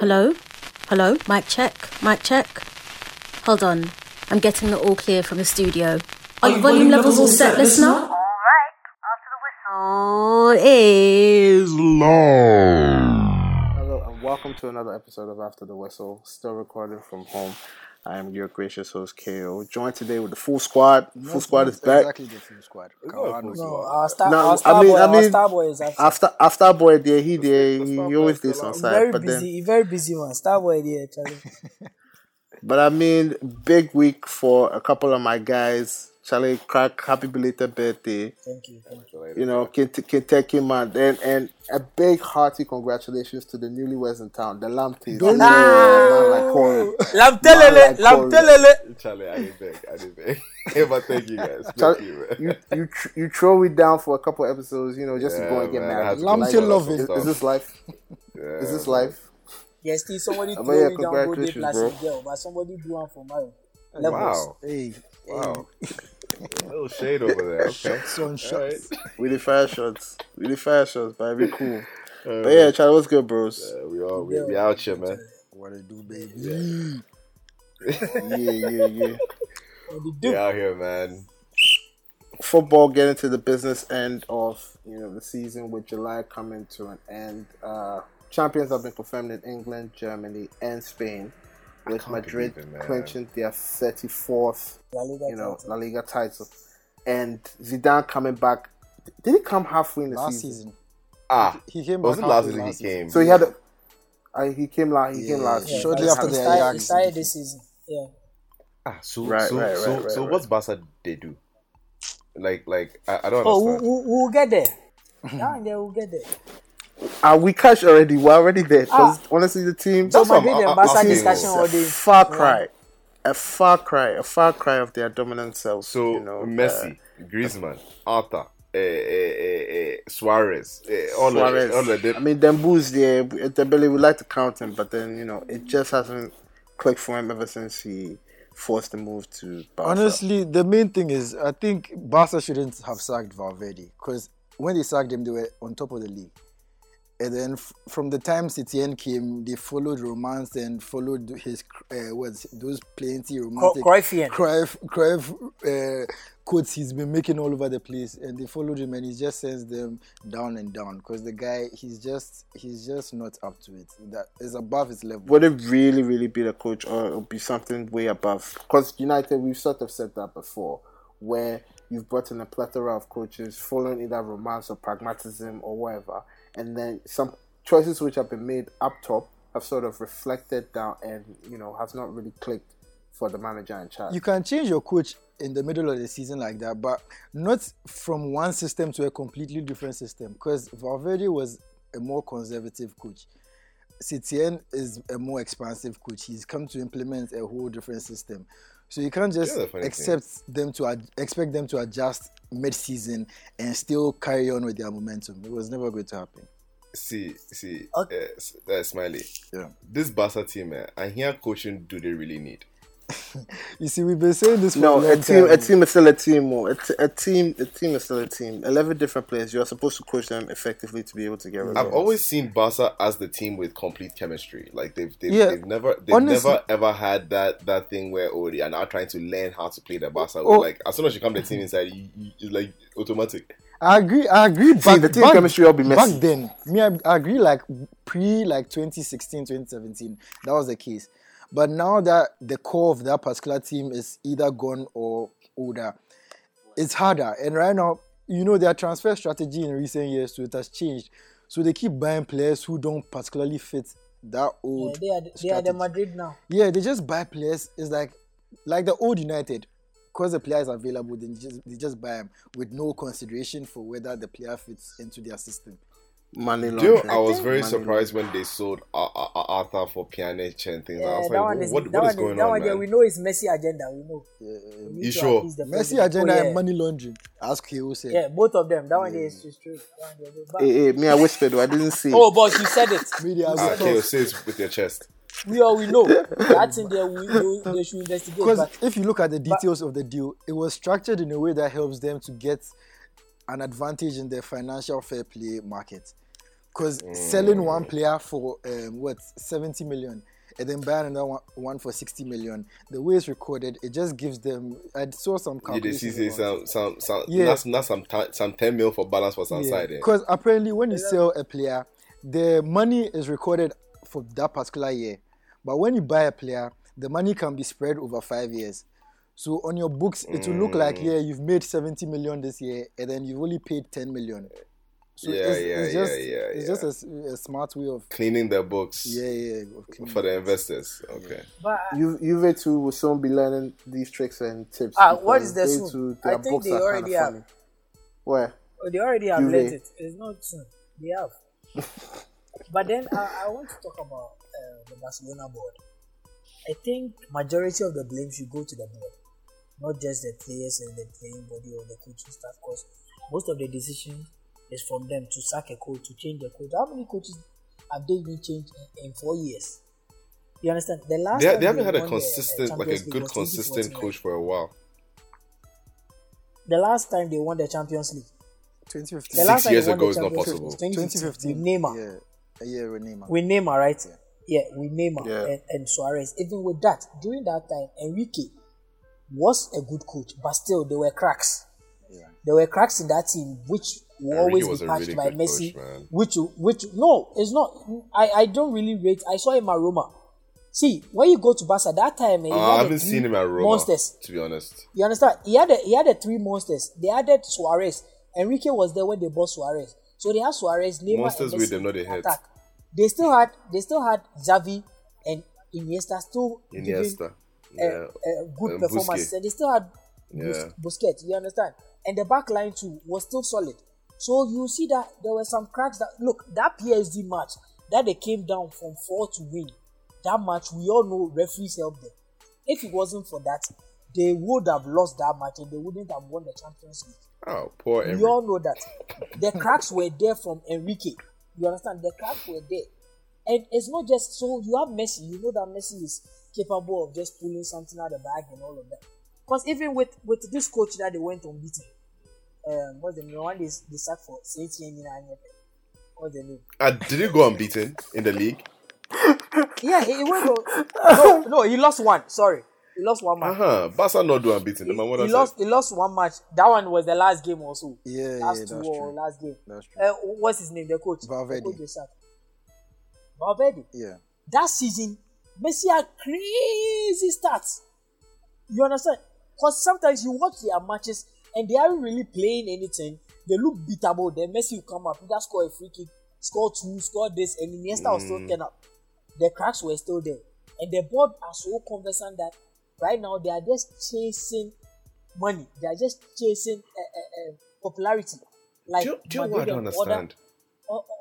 Hello? Hello? Mic check? Mic check? Hold on. I'm getting the all clear from the studio. Are your volume levels all set, listener? Alright, after the whistle is long. Hello and welcome to another episode of After the Whistle, still recording from home. I am your gracious host KO, joined today with the full squad. Full squad is back. Exactly the full squad. Kawano. No, our star, No, our I star mean- boy, I our mean, star boy is actually After after boy there, he there, he, Star he always is this on out. side. very But busy, then very busy one. Star boy there, Charlie. but I mean big week for a couple of my guys. Charlie Crack, happy belated birthday. Thank you, thank you. You know, Kent- Kentucky man. And and a big hearty congratulations to the newlyweds in town, the Lampteys. Don't You know, man like Corey. Lam Man lam Corey. Charlie, I didn't beg. I didn't beg. but thank you guys. Thank Charlie, you, man. you you tr- you throw it down for a couple episodes, you know, just to go Yeah, and get man, I married. had to Lamb Like, till love is, it. is this life? Yeah, Is this man. life? Yes, still somebody But throw yeah, me down go dey congratulations, plastic girl, but somebody do one for Mario. Levels. Wow. Hey, Wow. A little shade over there. Okay. shots on All right. shots. We the fire shots. We the fire shots, but it'd be cool. But yeah, Charlie, what's good, bros? Uh, we all we, we out here, man. What it do, baby? Yeah, yeah, yeah. What? We out here, man. Football getting to the business end of you know the season with July coming to an end. Uh, champions have been confirmed in England, Germany, and Spain, with Madrid it, clinching their thirty fourth La Liga you know, title. La Liga title. And Zidane coming back. Did he come halfway in the Last season? season. Ah, He came was back it last season he came? So he had a. Uh, he came last. He came last. yeah. Shortly after the started, Ajax. he started this season. Yeah. ah, so Right, so right, so right, right, so right. what's Barca they do? Like like I, I don't Oh, we, understand. we, we'll get there. Now and then we'll get there. Uh, we cash already. We're already there. Because honestly, the team. So That's what Madrid I'm- and I'm Barca asking. discussion all day. far cry. A far cry. A far cry of their dominant selves. So you know, Messi, Griezmann, Arthur, eh, eh, Suarez, uh, all Suarez. of all of them. I mean, Dembouz there. Dembele, we like to count him, but then you know, it just hasn't clicked for him ever since he forced the move to. Barca. Honestly, the main thing is I think Barca shouldn't have sacked Valverde because when they sacked him, they were on top of the league. And then f- from the time Setien came, they followed romance and followed his uh, words, those plenty romantic Cruyffian. Cruyff, Cruyff uh, quotes he's been making all over the place, and they followed him, and he just sends them down and down because the guy he's just he's just not up to it. That is above his level. would it really, really be the coach, or it would be something way above? Because United, we've sort of said that before, where you've brought in a plethora of coaches following either romance or pragmatism or whatever, and then some choices which have been made up top have sort of reflected down and you know has not really clicked for the manager in charge. you can change your coach in the middle of the season like that, but not from one system to a completely different system. Because Valverde was a more conservative coach. Setien is a more expansive coach. He's come to implement a whole different system. So you can't just Yeah, the funny thing. them to ad- expect them to adjust mid-season and still carry on with their momentum. It was never going to happen. See, see, Okay. uh, uh, Smiley. Yeah. This Barca team, eh, and here coaching do they really need? You see, we've been saying this for no, a long a team, time. a team is still a team. Or a, t- a team, a team is still a team. Eleven different players. You are supposed to coach them effectively to be able to get results. I've always seen Barca as the team with complete chemistry. Like they've they've, Yeah. they've never they've Honestly- never ever had that that thing where oh they are now trying to learn how to play the Barca. Oh. Like as soon as you come to the team inside, you, you, it's like automatic. I agree. I agree. back, the team back- chemistry will be messy. Back then, me, I, I agree. Like pre, like 2016, 2017, that was the case. But now that the core of that particular team is either gone or older, it's harder. And right now, you know, their transfer strategy in recent years, so it has changed. So they keep buying players who don't particularly fit that old. Yeah, they are, they are the. Madrid now. Yeah, they just buy players. It's like like the old United. Because the player is available, they just they just buy them with no consideration for whether the player fits into their system. Money Do you know, laundering. I was very Money surprised when they sold Ar- Ar- Ar- Arthur for Pjanic and things. I Yeah, was that like, one is, what, that what is going that on, one there, man? we know it's Messi agenda. We know. We need You sure? appease the Messi agenda Oh, yeah. and money laundering, as KO said. Yeah, both of them. That one there is is true. That one but- Hey, hey, me, I whispered. though, I didn't see. Oh, boss, you said it. Media You Ah, okay, say it with your chest. We all we know. That's in there. We, we, they should investigate. Because if you look at the details of the deal, it was structured in a way that helps them to get an advantage in the financial fair play market. Because selling one player for um, what seventy million and then buying another one, one for sixty million, the way it's recorded, it just gives them. I saw some You dey see calculations. say about it. some some some Yeah. not, not some ti- some ten mil for balance for some side. Eh? Because apparently, when you sell a player, the money is recorded for that particular year. But when you buy a player, the money can be spread over five years. So on your books, it will look Mm. like yeah, you've made 70 million this year, and then you've only paid 10 million. So Yeah, it's, yeah, it's yeah, just, yeah, It's yeah. just a s- a, smart way of Cleaning their books yeah, yeah. for the investors. Okay. But You Juve too will soon be learning these tricks and tips. Ah, what because the soon? too- I think books they already have. funny. Where? oh, they already have Juve. learned it. It's not soon. They have. but then I, I want to talk about uh, the Barcelona board. I think majority of the blame should go to the board, not just the players and the playing body or the coaching staff. Because most of the decision is from them to sack a coach, to change the coach. How many coaches have they been changed in, in four years? You understand? The last They, they haven't had a won the, uh, consistent, like a good, consistent coach for a while. The last time they won the Champions League. 2015. The last Six time years ago is not possible. 2015 2015. with Neymar. Yeah, a year with Neymar. with Neymar, right? Yeah, with Neymar Yeah. and, and Suarez. Even with that, during that time, Enrique was a good coach, but still there were cracks. Yeah. There were cracks in that team, which will Enrique always be a patched really by Messi. coach, which, which no, it's not. I, I don't really rate. I saw him at Roma. See, when you go to Barca that time, eh, Uh, I haven't seen him at Roma, Monsters. to be honest. You understand? He had the, he had the three monsters. They added Suarez. Enrique was there when they bought Suarez. So they had Suarez, Neymar, Monsters with them, not the attack. They still had they still had Xavi and Iniesta still Iniesta. Yeah. a good And performance. Busquets. And they still had Yeah. Busquets. You understand? And the back line too was still solid. So you see that there were some cracks that look that PSG match that they came down from four to win. That match we all know referees helped them. If it wasn't for that, they would have lost that match and they wouldn't have won the Champions League. Oh, poor We all know that. The cracks were there from Enrique. You understand? The cracks were there. And it's not just so you have Messi, you know that Messi is capable of just pulling something out of the bag and all of that. Because even with with this coach that they went unbeaten, um, what's the name? The one they, they sacked for Saint What's the name? Uh, did he go unbeaten in the league? Yeah, he, he went. on- No, no, he lost one. Sorry, he lost one match. Uh match. huh. Barca not do unbeaten. The man what He lost. He lost one match. That one was the last game also. Yeah, yeah, last that's two or true. last game. That's true. Uh, what's his name? The coach. Valverde. The coach. Valverde. Yeah. That season, Messi had crazy stats. You understand? Because sometimes you watch their matches and they aren't really playing anything. They look beatable. Then Messi will come up, either score a free kick, score two, score this, and Iniesta will still turn up. The cracks were still there. And the board are so conversant that right now they are just chasing money. They are just chasing uh, uh, uh, popularity. Like Do you, do you know I don't and other- understand?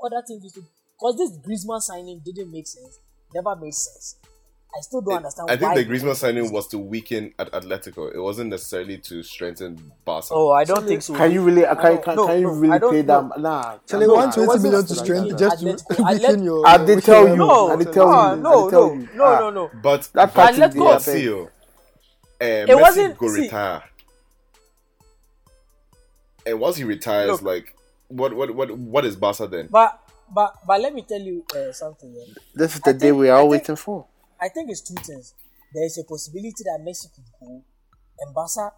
other things because this Griezmann signing didn't make sense, never made sense. I still don't understand I think the Griezmann signing was to weaken at Atletico. It wasn't necessarily to strengthen Barca. Oh, I don't think so. Can you really? Can, can, no, can you I really don't pay know. that? Nah. Charlie, nah, one it twenty wasn't million to strengthen that. just to Atletico- weaken your. I did tell you. No, I did tell ah, you. I no, did tell no, you. no, Ah, no, no. But That but tactic Atletico- they uh, It Messi wasn't- go see- retire. And once he retires, Look. like what what what what is Barca then? But but but let me tell you uh, something. Yeah. This is I the day we are all waiting for. I think it's two things. There is a possibility that Messi could go, and Barca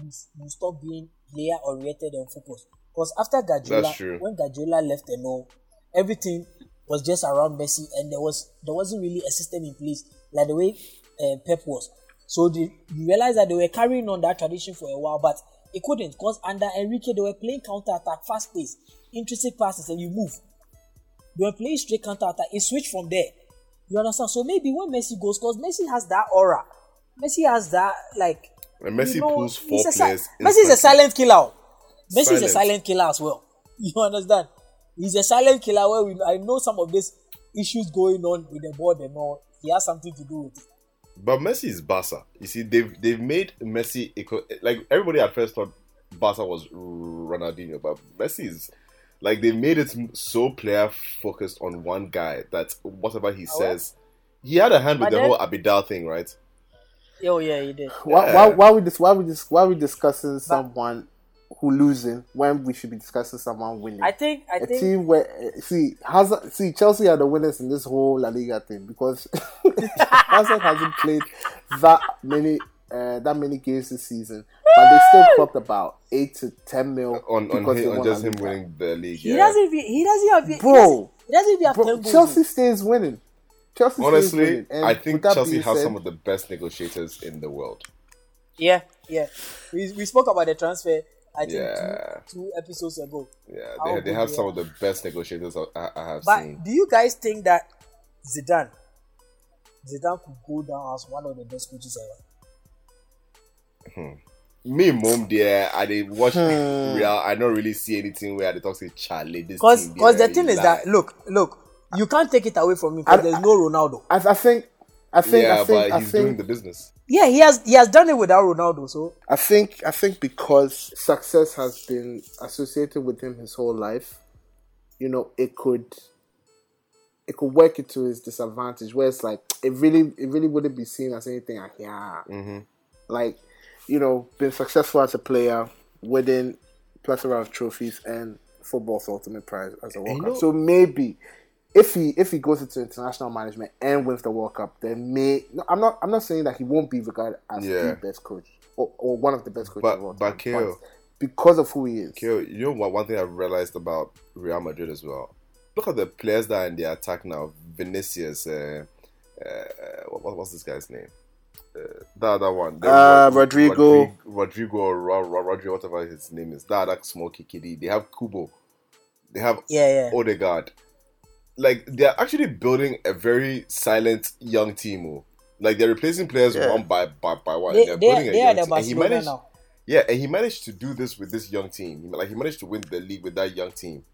will, stop being player oriented and focused. Because after Guardiola, when Guardiola left and all, everything was just around Messi, and there was there wasn't really a system in place like the way uh, Pep was. So they, you realize that they were carrying on that tradition for a while, but it couldn't because under Enrique they were playing counter attack, fast pace, intrinsic passes, and you move. They were playing straight counter attack. It switched from there. You understand? So maybe when Messi goes, because Messi has that aura, Messi has that like. And Messi you know, pulls four a players. Messi is a silent killer. Messi is a Silent. silent killer as well. You understand? He's a silent killer where we, I know some of these issues going on with the board and all. He has something to do with it. But Messi is Barca. You see, they've they've made Messi like everybody at first thought Barca was Ronaldinho, but Messi is like they made it so player focused on one guy that whatever he Oh, well. says, he had a hand with But the then- whole Abidal thing, right? Oh yeah, he did. Why, Yeah. why, why we dis- why we dis- why we discussing someone who losing when we should be discussing someone winning. I think I a think team where see Hazard, see Chelsea are the winners in this whole La Liga thing because Hazard hasn't played that many uh, that many games this season, but they still clocked about eight to ten mil on on, because him, on just him Liga. winning the league. he yeah. doesn't even he doesn't have he Bro. doesn't, he doesn't even have Bro, ten goals. Chelsea stays winning. Chelsea stays Honestly, winning. I think Chelsea has said- some of the best negotiators in the world. Yeah, yeah. We, we spoke about the transfer. I think Yeah. two, two episodes ago. Yeah, they, they have some of the best negotiators I, I I have But seen. do you guys think that Zidane, Zidane could go down as one of the best coaches ever? Me, mom, there, I did watch Hmm. Real. I don't really see anything where they talk say Charlie. This Because team, because the thing is lie." that look look you can't take it away from me I- because there's no Ronaldo. I, I think, I think, yeah, I think, but I he's think, doing the business. Yeah, he has he has done it without Ronaldo. So I think I think because success has been associated with him his whole life, you know, it could it could work into his disadvantage where it's like it really it really wouldn't be seen as anything like yeah. Mm-hmm. Like, you know, being successful as a player, winning plethora of trophies and football's ultimate prize as a World Cup. know- so maybe if he if he goes into international management and wins the World Cup, then may no, I'm not I'm not saying that he won't be regarded as Yeah. the best coach or, or one of the best coaches But- of but. Kale- because of who he is. Kyo, you know what? One thing I've realized about Real Madrid as well. Look at the players that are in the attack now. Vinicius, uh, uh, what, what's this guy's name? Uh, the other one. The Uh, Rod- Rodrygo. Rodrygo, Rodrygo, or Ro- Ro- Rodrigo, whatever his name is. That that small kikidi. They have Kubo. They have yeah, yeah. Odegaard. Like they're actually building a very silent young team. oh. Like they're replacing players Yeah. one by by, by one. They, they're they, building a they young are the team. And he managed, now. yeah, and he managed to do this with this young team. Like he managed to win the league with that young team.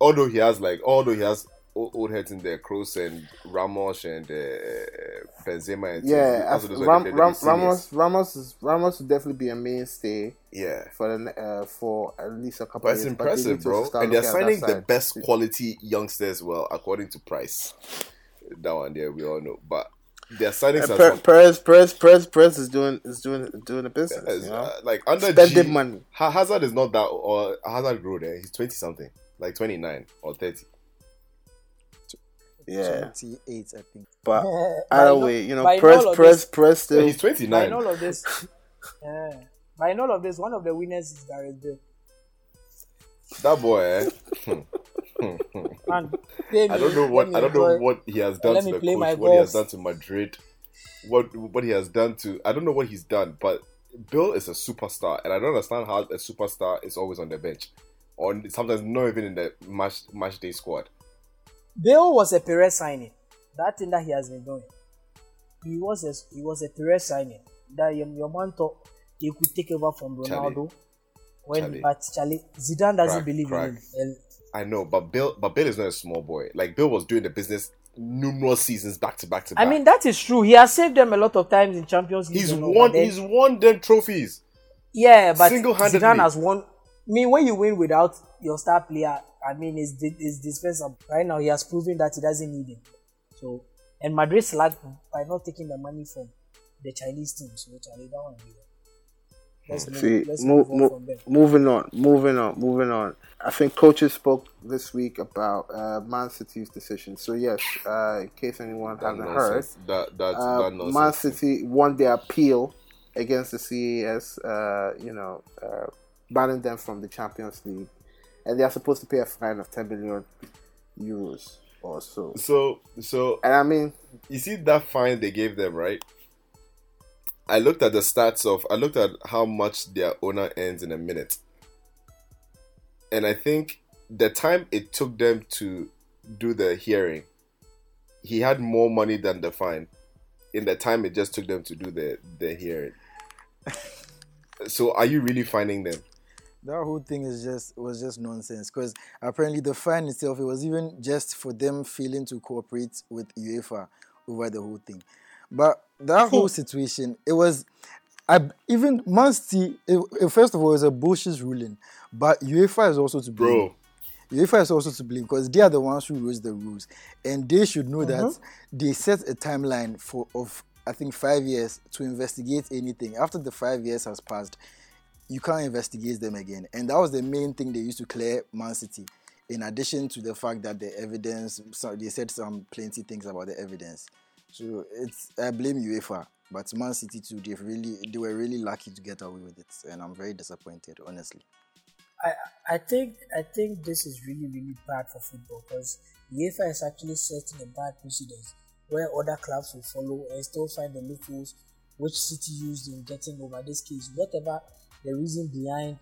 Although he has like, although he has old, heads in there, Kroos and Ramos and uh, Benzema. And Yeah, also as- those Ram, Ram. Ramos Ramos is Ramos will definitely be a mainstay Yeah, for the uh, for at least a couple. but of it's years, impressive, to bro. And they're signing the side. best quality youngsters, as well, according to Price. That one there, we all know, but they're signing Uh, Perez, Perez, Perez, Perez is doing is doing doing the business. You know? uh, like under Spending G, money. Hazard is not that, or Hazard grew there. He's twenty something, like twenty nine or thirty. Yeah, 28, I think. but By either way, you know, press, press, all of Perez, this- Perez Yeah, still. he's 29. By all of this, yeah. By all of this, one of the winners is Gareth Bale. That boy, eh? Man, pay me, I don't know what I don't know enjoy- what he has done let to me the play my coach, what he has done to Madrid, what what he has done to I don't know what he's done, but Bill is a superstar, and I don't understand how a superstar is always on the bench, or sometimes not even in the match match day squad. Bale was a Perez signing. That thing that he has been doing. He was a he was a Perez signing. That your, your man thought he could take over from Ronaldo. When Charlie. but Charlie Zidane doesn't Crack, believe crack. in him. I know, but Bill, but Bill is not a small boy. Like Bill was doing the business numerous seasons back to back to back. I mean that is true. He has saved them a lot of times in Champions League. he's won, then- he's won them trophies. yeah, but. Zidane has won. I mean, when you win without your star player, I mean, it's di- it's dispensable. Right now, he has proven that he doesn't need him. So, and Madrid slacked by not taking the money from the Chinese team. So, Charlie, that one. be- Let's move, See, let's move, move on from them. moving on, moving on, moving on. I think coaches spoke this week about uh, Man City's decision. So yes, uh, in case anyone That hasn't heard, nonsense. That that, uh, that. Man City won their appeal against the CAS. Uh, you know, uh, banning them from the Champions League, and they are supposed to pay a fine of ten million euros or so. So so And I mean, you see that fine they gave them, right? I looked at the stats of I looked at how much their owner earns in a minute. And I think the time it took them to do the hearing, he had more money than the fine in the time it just took them to do the, the hearing. so are you really finding them? That whole thing is just was just nonsense because apparently the fine itself it was even just for them failing to cooperate with UEFA over the whole thing. But that whole situation, it was I even Man City. It, it- first of all, it was a bullshit ruling, but UEFA is also to blame. Bro, UEFA is also to blame because they are the ones who wrote the rules, and they should know that mm-hmm. they set a timeline for of I think five years to investigate anything. After the five years has passed, you can't investigate them again. And that was the main thing they used to clear Man City. In addition to the fact that the evidence, so they said some plenty things about the evidence. So it's I blame UEFA, but Man City too. They really they were really lucky to get away with it, and I'm very disappointed, honestly. I, I think I think this is really really bad for football because UEFA is actually setting a bad precedent where other clubs will follow and still find the loopholes which City used in getting over this case. Whatever the reason behind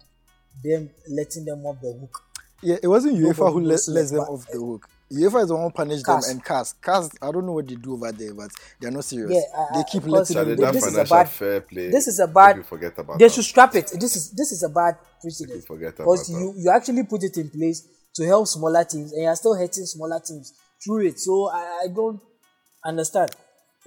them letting them off the hook. Yeah, it wasn't UEFA Nobody who let, knows lets them off the hook. UEFA is the one who punished them and CAS. CAS, I don't know what they do over there, but they're not serious. Yeah, I- they keep letting Charlie, them they- that go. this is a financial bad- fair play. this is a bad- People forget about They that. should scrap it. This is this is a bad precedent People forget because about you you actually put it in place to help smaller teams and you're still hurting smaller teams through it. So I, I don't understand.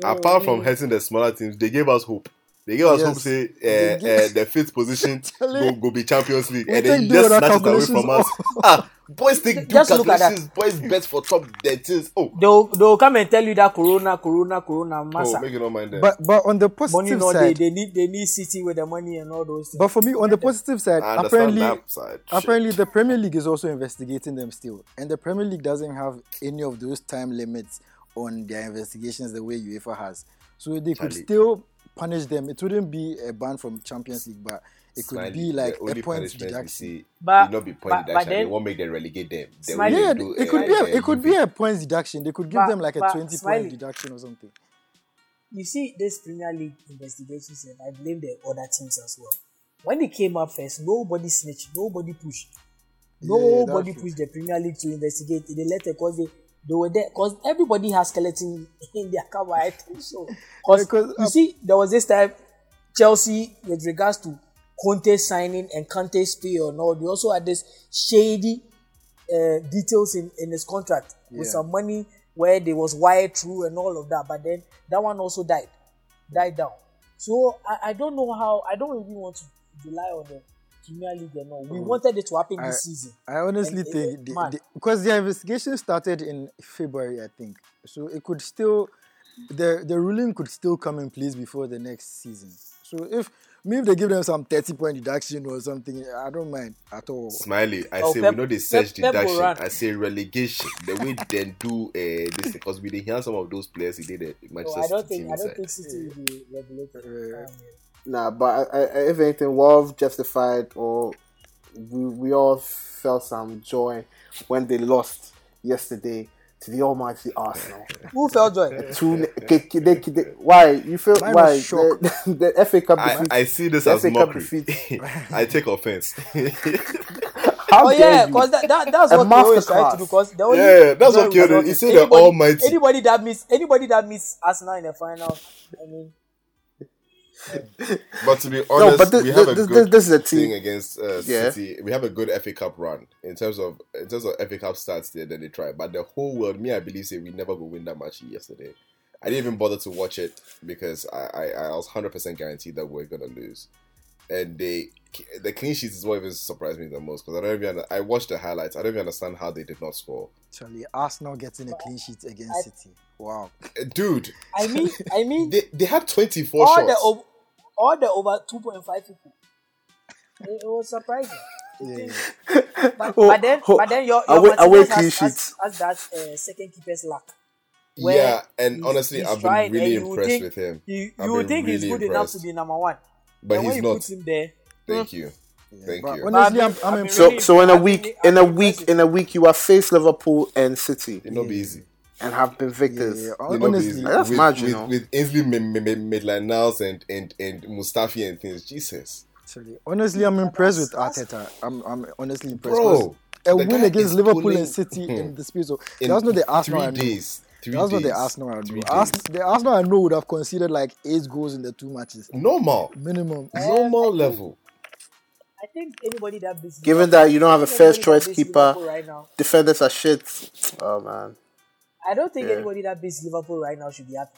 So, Apart I from hurting the smaller teams, they gave us hope. They gave us Yes. hope, say uh, uh, the fifth position Charlie, go, go be Champions League, we and then just the other snatch it away from us. ah, boys take do Just look at that. Boys bet for top their teams. Oh, they'll they'll come and tell you that Corona, Corona, Corona, oh, massa. make it not mind them. But but on the money positive no they, side, they need they need City with the money and all those things. but for me on the positive side, I understand apparently side. Shit. apparently the Premier League is also investigating them still, and the Premier League doesn't have any of those time limits on their investigations the way UEFA has. So they could Charlie. still punish them. It wouldn't be a ban from Champions League, but it could Smiley, be like the only a point deduction. But- not be point but- but deduction. they won't make them relegate them. They Smiley- Yeah, do, it uh, could be a, uh, it could be a points deduction. They could give But- them like a twenty Smiley- point deduction or something. you see this Premier League investigation said I blame the other teams as well. When it came up first, nobody snitched, nobody pushed, nobody that's pushed the Premier League to investigate. They let it because they they were there because everybody has skeleton in their cover. I think so. Because you uh, see, there was this time Chelsea with regards to Conte signing and Conte's pay or no, they also had this shady uh, details in, in his contract with some money where they was wired through and all of that. But then that one also died, died down. So I, I don't know how. I don't really want to rely on the Premier League and all. We wanted it to happen I- this season. I honestly And, think they, man. they- because the investigation started in February, I think. So it could still the the ruling could still come in place before the next season. So if maybe they give them some thirty point deduction or something, I don't mind at all. Smiley, I Oh, say Pep- we know they search Pep- Pep deduction. run. I say relegation. The way they do uh, this because we did hear some of those players he did at So Manchester I don't City think I don't think City will be regulated. Uh, Um, Nah, but I, I, if anything, Wolf justified, or we, we all felt some joy when they lost yesterday to the almighty Arsenal. Who felt joy? Two, they, they, they, why you feel Mine why shock. the, the FA Cup I, defeat? I see this as FA mockery. I take offense. How oh yeah, because that, that, that's A what they always try to do. Because the only Yeah, that's what we killed got it. He is said the anybody- almighty. Anybody that meets anybody that meets Arsenal in the final, I mean, But to be honest, but this- we have a good this is a team- thing against uh, Yeah. City. We have a good FA Cup run in terms of in terms of FA Cup stats there that they try. But the whole world, me, I believe, say we never go win that match yesterday. I didn't even bother to watch it because I I, I was hundred percent guaranteed that we are gonna lose. And they the clean sheets is what even surprised me the most because I don't even I watched the highlights. I don't even understand how they did not score, Charlie, Arsenal getting a clean sheet against I- City. Wow. Uh, dude. I mean, I mean, They they had twenty four shots. the ov- all the over two point five people. It, it was surprising. Yeah. But, Oh, but then, oh, but then your, your away- away Martinez clean has, has, has that uh, second keeper's luck. where yeah, and he's- honestly, he's I've trying been really you impressed think- with him. You, you would been think he's really good enough to be number one, But and he's you not. put him there, Thank you. Thank But you. honestly, I'm, I've I'm. So really- so in a I've week in a week in a week you are faced Liverpool and City It'll not be easy. And have been Yeah, victors. yeah. It Hon- not be Honestly, easy. That's with, mad, you with, know. with Ainsley Maitland Niles and and and Mustafi and things. Jesus, Actually, honestly, I'm impressed with Arteta. I'm, I'm honestly impressed. Bro, 'cause a win against Liverpool pulling- and City in Hmm. the space of in that's not the Arsenal three days. Three That's not days. the Arsenal I know. Three Ars- the Arsenal I know would have conceded like eight goals in the two matches Normal, minimum. normal level. I think anybody that Given that you don't have a first choice keeper, right now, defenders are shit. Oh man. I don't think Yeah. anybody that beats Liverpool right now should be happy.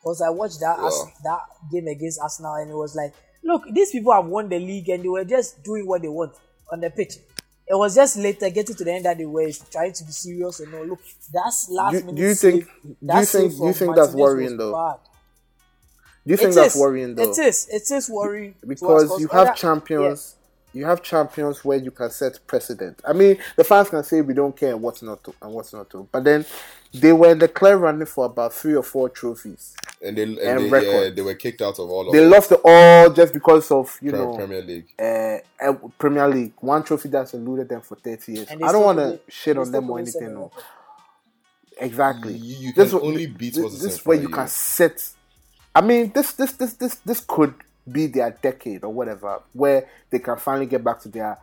Because I watched that Yeah. Ars- that game against Arsenal and it was like, look, these people have won the league and they were just doing what they want on the pitch. It was just later getting to the end that they were trying to be serious and no, look, that's last Do- minute. do you think- save- do you think- do you think that's worrying, though? bad. Do you think It that's is. worrying though? It is. It is worrying us Because you have other- champions you have champions where you can set precedent. I mean, the fans can say we don't care what's not to and what's not to, but then they were in the clear running for about three or four trophies. and they and, and they, yeah, records. they were kicked out of all of them. They the lost it all just because of you Pre- know Premier League. uh, uh, Premier League, one trophy that's eluded them for 30 years. I don't want to shit on them or anything. No. Exactly. You, you This can wa- only beat this, this is where for you can set. I mean, this this this this this could be their decade or whatever, where they can finally get back to their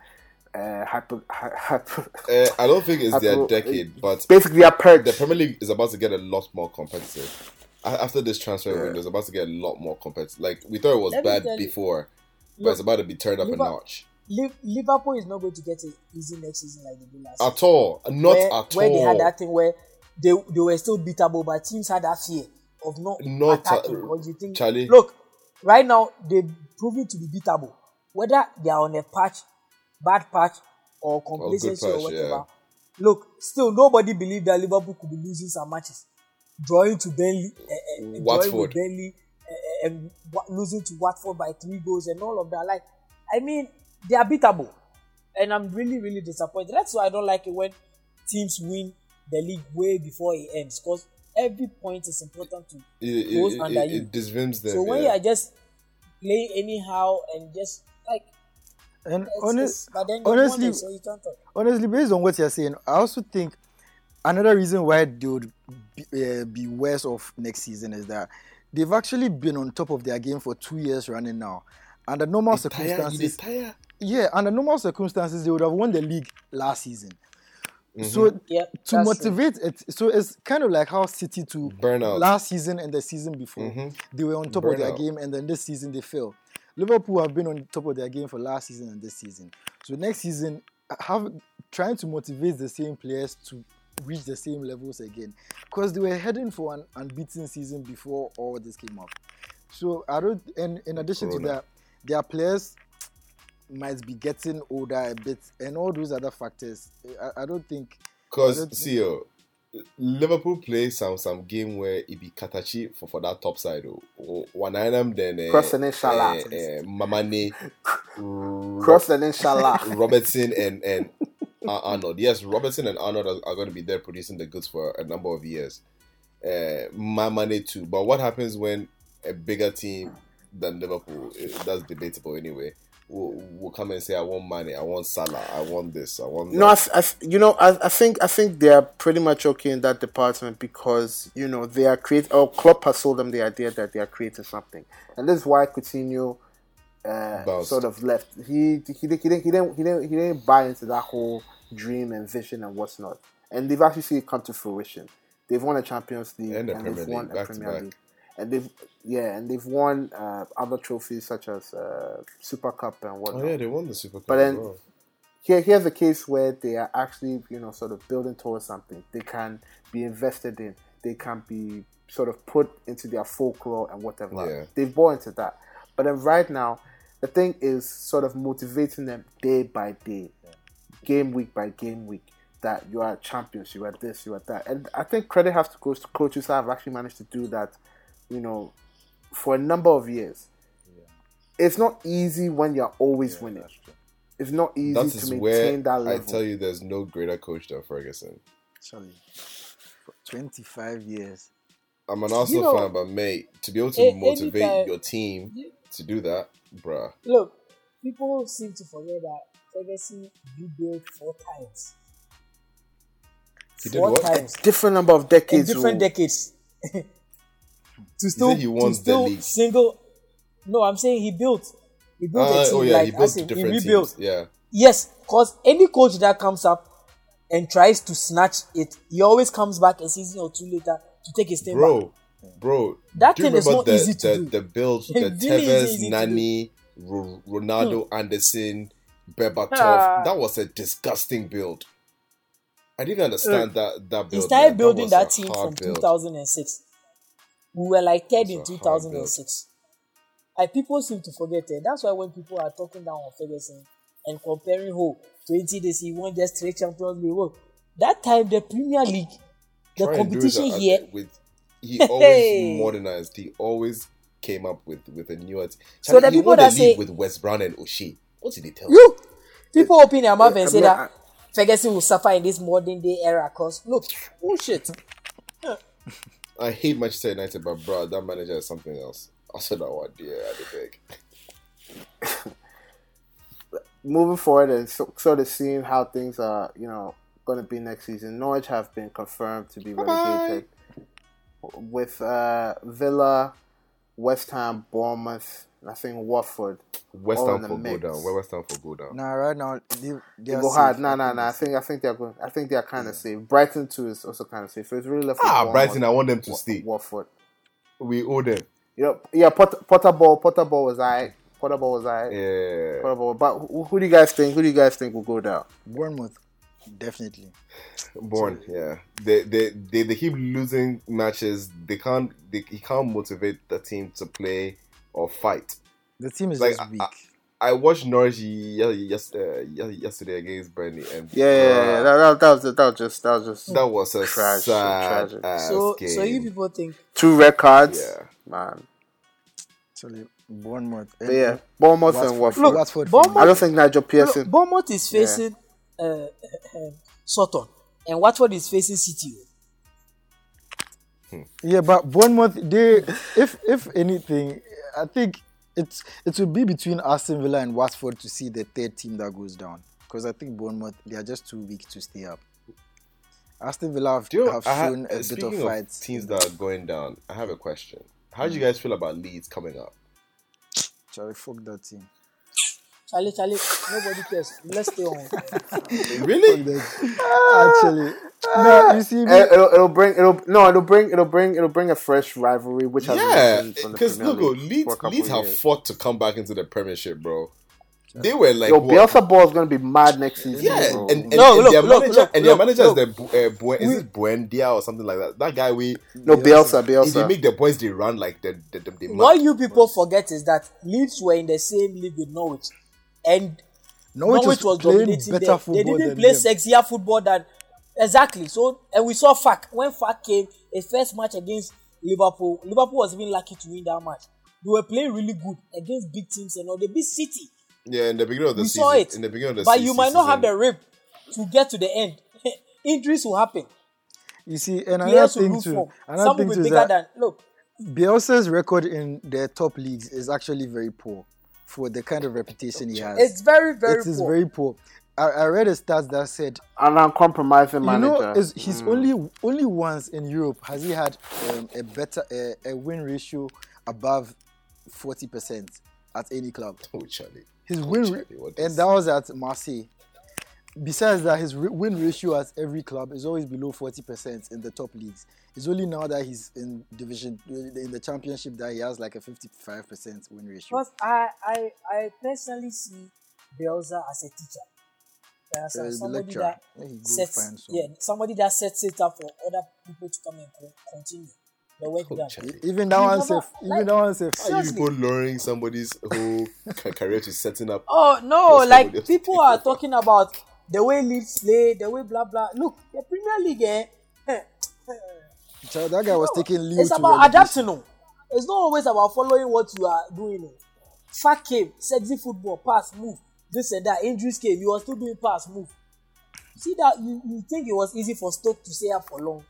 uh, hyper, hyper Uh, I don't think it's their decade, but basically their perch. the Premier League is about to get a lot more competitive. After this transfer Yeah. window, it's about to get a lot more competitive. Like we thought it was Let bad tell you- before, but Look, it's about to be turned up a notch. Liverpool is not going to get it easy next season like they did last At all, not where, at where all. they had that thing where they they were still beatable, but teams had that fear of not, Not, attacking. uh, What do you think? Charlie. Look, right now they've proven to be beatable, whether they are on a patch, bad patch, or complacency or, patch, whatever. yeah. Look, still nobody believed that Liverpool could be losing some matches, drawing to Burnley, uh, uh, drawing with Watford. Burnley, uh, and losing to Watford by three goals and all of that. Like, I mean, they are beatable, and I'm really, really disappointed. That's why I don't like it when teams win the league way before it ends, because every point is important to. It, it, goes it, under it, you. it disvims them. so when you are just playing anyhow and just like, And honest, but then they won honestly, it, so you honestly, based on what you're saying, I also think another reason why they would be, uh, be worse off next season is that they've actually been on top of their game for two years running now. Under normal They tire, circumstances, tire. yeah, under normal circumstances, they would have won the league last season. So Yeah, to motivate it, so it's kind of like how City to Burnout. last season and the season before Mhm. they were on top of their game, and then this season they fell. Liverpool have been on top of their game for last season and this season. So next season, have trying to motivate the same players to reach the same levels again, because they were heading for an unbeaten season before all this came up. So I don't. And in addition to that, their players might be getting older a bit, and all those other factors. I, I don't think. Because don't see, yo, Liverpool play some some game where it be Katachi for, for that top side. Oh, one item then uh, Cross and then Salah. uh, uh, Mamane, Cross and then Robertson and and uh, Arnold. Yes, Robertson and Arnold are, are going to be there producing the goods for a number of years. Uh, Mamane too. But what happens when a bigger team than Liverpool? eh, That's debatable anyway. Will, will come and say, "I want money. I want Salah. I want this. I want." No, I, I you know, I, I think I think they are pretty much okay in that department because you know they are create. Or Klopp has sold them the idea that they are creating something, and this is why Coutinho uh, sort of left. He he he didn't he didn't he didn't he didn't buy into that whole dream and vision and what's not, and they've actually seen it come to fruition. They've won a Champions League And the they've won a back to Premier back. League, and they've yeah, and they've won uh, other trophies such as uh, Super Cup and whatnot Oh yeah, they won the Super Cup. But then- well. here here's a case where they are actually you know sort of building towards something they can be invested in they can be sort of put into their folklore and whatever Yeah. they've bought into that but then right now the thing is sort of motivating them day by day game week by game week that you are champions you are this you are that and i think credit has to go to coaches who have actually managed to do that you know for a number of years it's not easy when you're always winning it's not easy That to is maintain where that I tell you, there's no greater coach than Ferguson. Sorry, for 25 years. I'm an Arsenal know, fan, but mate, to be able to a- motivate anytime- your team to do that, bruh. Look, people seem to forget that Ferguson rebuilt four times. He did four what? times different number of in decades. different oh. decades. to still, he won to still the league. single. No, I'm saying he built. He built Uh, a team oh yeah, like he built as in, he rebuilt. teams. Yeah, Yes, because any coach that comes up and tries to snatch it, he always comes back a season or two later to take his step back. bro, bro. That thing is not the, easy to the, do. the build, the really Tevez, Nani, Ro- Ronaldo, Anderson, Berbatov. Ah. that was a disgusting build. I didn't understand that that build. He started man. building was that, team from build. 2006. We were like third in That's a hard 2006. Like people seem to forget it. That's why when people are talking down on Ferguson and comparing who 20 days he won just three Champions League. Well, that time the Premier League, the Try and competition at- uh, here, with he always modernized. He always came up with with a newer. T- So the people that say- with Wes Brown and O'Shea. What did they tell You people open their mouth and say that Ferguson will suffer in this modern day era. Cause look, bullshit. I hate Manchester United, but bro, that manager is something else. I said that one, dear, I beg. moving forward and so, sort of seeing how things are, you know, going to be next season. Norwich have been confirmed to be relegated with uh, Villa, West Ham, Bournemouth, I think Watford. West Ham in the for go mix. down. Where West Ham for go down? Nah, right now they, they They go hard. safe. No, no, no. I think I think they're going. I think they're kind of safe. Brighton too is also kind of safe. So it's really left. with Ah, Brighton, I want them to Wa- stay. Watford. We owe them. You know, yeah. Potter, Potter ball. Potter ball was I. Potter ball was I. Yeah. Potter ball. But who, who do you guys think? Who do you guys think will go down? Bournemouth, definitely. Born, yeah. They, they they they keep losing matches. They can't they he can't motivate the team to play or fight. The team is Like, just weak. I- I watched Norwich ye- yes, uh, yesterday against Burnley, and Yeah, yeah, yeah. bruh, That, that, that was that was just that was just that was a Tragic, sad tragic. ass So game. so you people think two red cards. yeah, man. Actually, Bournemouth. But yeah, Bournemouth and Watford. Look, Watford. Bournemouth- I don't think Nigel Pearson. Look, Bournemouth is facing uh, uh, Sutton, and Watford is facing City. Yeah, but Bournemouth, they if if anything, I think it's it will be between Aston Villa and Watford to see the third team that goes down. Because I think Bournemouth they are just too weak to stay up. Aston Villa have, you know, have I ha- shown a bit of of teams that are going down, I have a question. How do you hmm. guys feel about Leeds coming up? Charlie, fuck that team. Charlie, Charlie, nobody cares. Let's stay on. Really? Actually, no, you see me. Eh, It'll, it'll bring it'll no it'll bring it'll bring it'll bring a fresh rivalry which has Yeah, been from because Premier look, oh, League Leeds, for a couple Leeds have years. fought to come back into the Premiership, bro. They were like, Yo, what? Bielsa ball is gonna be mad next season. Yeah, bro. and, and, No, and look, their look, manager, look, and their look, manager look. is the Bu- uh, Buen, is it Buendia or something like that? That guy we no Bielsa, if they make the boys they run like the the, the, the what you people forget is that Leeds were in the same league with Norwich, and Norwich, Norwich was playing dominating better them. They football didn't than play them. sexier football than exactly. So and we saw Farke when Farke came his first match against Liverpool. Liverpool was even lucky to win that match. They were playing really good against big teams and all. They beat City. yeah in the beginning of the We season. saw it. In the beginning of the but season, you might not have the season, rip to get to the end. Injuries will happen. You see, and another thing too. form. Another Some thing will too be is that than look. Bielsa's record in the top leagues is actually very poor for the kind of reputation he has. It's very very it is poor. very poor. I, I read a stat that said An uncompromising manager. you know is he's only only once in Europe has he had um, a better a, a win ratio above forty percent at any club. Oh, Charlie. His win Charlie, and that was at Marseille. Besides that, his re- win ratio at every club is always below forty percent in the top leagues. It's only now that he's in division in the championship that he has like a fifty-five percent win ratio. Because I, I, I personally see Bielsa as a teacher. Uh, so somebody that Let him go sets, find some- yeah, somebody that sets it up for other people to come and co- continue the work Oh, done. Even that You one never- safe. like- Even that one safe. Are you Seriously. people luring somebody's whole career to setting up? Oh no, like people are talking about the way Leeds play, the way blah blah. Look, the Premier League, eh? Child, that guy was taking Leo it's about adapting. No, it's not always about following what you are doing. No. Fact came, sexy football, pass, move, this and that. Injuries came, you were still doing pass, move. See that you, you think it was easy for Stoke to stay up for long.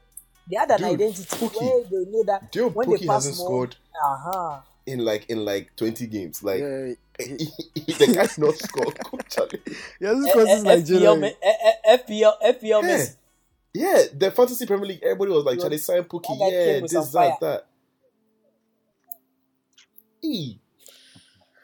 They had an Dude, identity Pookie. where they know that know when they Pookie pass hasn't more, scored? uh-huh. In like in like twenty games, like Yeah, the guy's not scored. Charlie. yeah, this Eh, cause eh, is Nigeria. FPL, me- eh, eh, FPL, FPL, Yeah. Yeah, the fantasy Premier League, everybody was like, Yo, Charlie, sign Pukki. Yeah, came with this, that, that. E.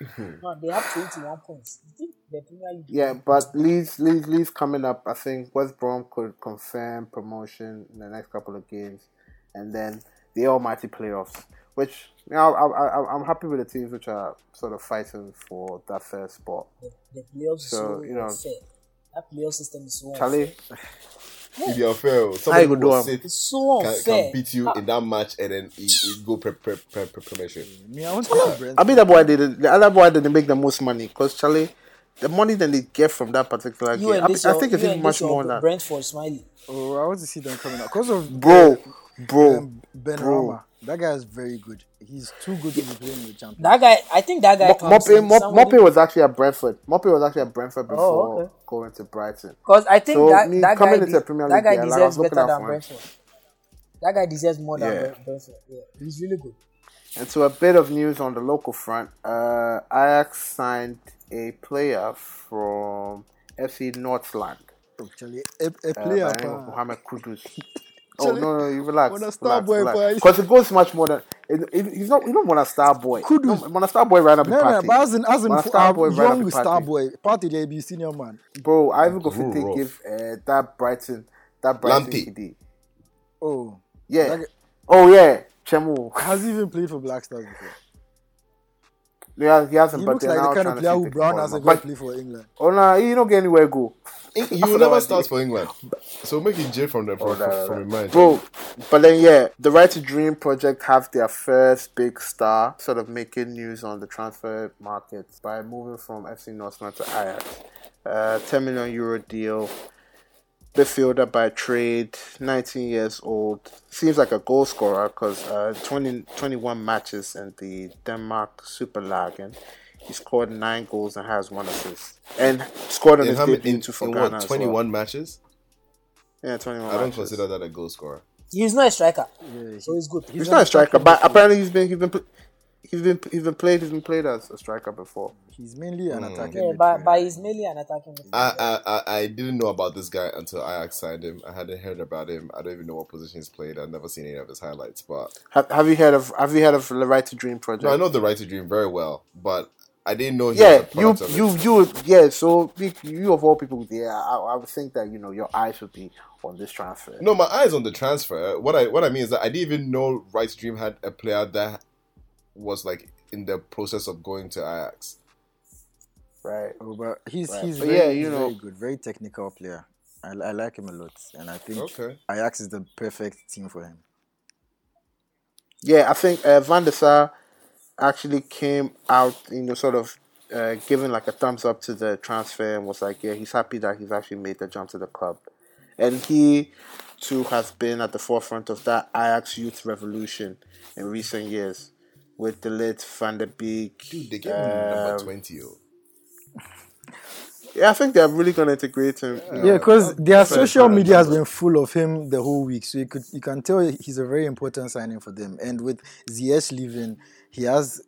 No, they have 21 points. You think the Premier League? Yeah, but Leeds, Leeds, Leeds coming up. I think West Brom could confirm promotion in the next couple of games, and then the almighty playoffs. Which you know, I, I, I, I'm happy with the teams which are sort of fighting for that first spot. The, the playoffs is So, so you know, unfair. That playoff system is so unfair. Charlie, If you're fair, somebody you do will sit It's so can, unfair. can beat you in that match and then he, he go pre, pre, pre, pre, promotion. Me, I want to see Brent. I mean that boy did the other boy didn't make the most money because Charlie, the money that they get from that particular You game, I, this, I think it's even much more than Brentford smiley. Oh, I want to see them coming out because of bro. bro. Um, Ben bro. Rama. That guy is very good. He's too good to be playing with champions. That guy, I think that guy Mo- comes Mope, in Mope was actually at Brentford. Mope was actually at Brentford before Oh, okay. going to Brighton. Because I think So, that, me that coming guy, into de- the Premier that League, guy yeah, like, deserves was better than. Brentford. That guy deserves more than Yeah. Bre- Brentford. Yeah, he's really good. And so, a bit of news on the local front, uh, Ajax signed a player from FC Northland. Actually, a, a uh, player. by the name of pa. Mohamed Kudus. Oh no, no, you relax. when a star relax, boy relax. Because it goes much more than it, it, he's not. You don't want a star boy. Kudus. No, want a star boy right up No, no, party. but as in, as in Want a for star our boy right up young the star party. boy, party they be senior man. Bro, I even go for take to rough. give uh, that Brighton, that Brighton Lamptey. KD. Oh, Yeah. That- Oh yeah, Chemu. has he even played for Black Stars before? Yeah, he hasn't. He but looks like the kind of player who Brown hasn't got play for England. Oh no, he don't get anywhere go. He will never start for England. So make it J from the from, Oh, no, from no. mind. Bro, but then yeah, the Right to Dream project have their first big star, sort of making news on the transfer market by moving from FC Nordsjælland to Ajax. Uh, 10 million euro deal. Midfielder by trade, 19 years old. Seems like a goal scorer because uh, 20, 21 matches in the Denmark Super Lag and he scored nine goals and has one assist. And scored on In, his how many- debut in, too for in Ghana what as well. matches? Yeah, 21 I don't matches. consider that a goal scorer. He's not a striker, Yeah, so he's good. He's not a striker, but apparently he's been he's been pl- he's been he's been played he's been played as a striker before. He's mainly an hmm. attacking yeah, but, but he's mainly an attacking. midfielder. I, I I I didn't know about this guy until Ajax signed him. I hadn't heard about him. I don't even know what position he's played. I've never seen any of his highlights. But Have, have you heard of Have you heard of the Right to Dream project? no, I know the right to dream very well. But I didn't know he Yeah, was a you product of it. you you yeah. So you, you of all people, yeah, I, I would think that you know your eyes would be on this transfer. No, my eyes on the transfer. What I what I mean is that I didn't even know Right to Dream had a player that was like in the process of going to Ajax. right? Oh, but he's Right. he's But very, yeah, you he's know- very good, very technical player. I, I like him a lot, and I think Okay. Ajax is the perfect team for him. Yeah, I think uh, Van der Sar actually came out, you know, sort of uh, giving like a thumbs up to the transfer and was like, yeah, he's happy that he's actually made the jump to the club. And he too has been at the forefront of that Ajax youth revolution in recent years with the late Van de Beek. Dude, they gave him number um, twenty. Oh. Yeah, I think they're really going to integrate him. you know. Yeah, because their fair, social fair. media has been full of him the whole week, so you could you can tell he's a very important signing for them. And with Ziyech leaving, he has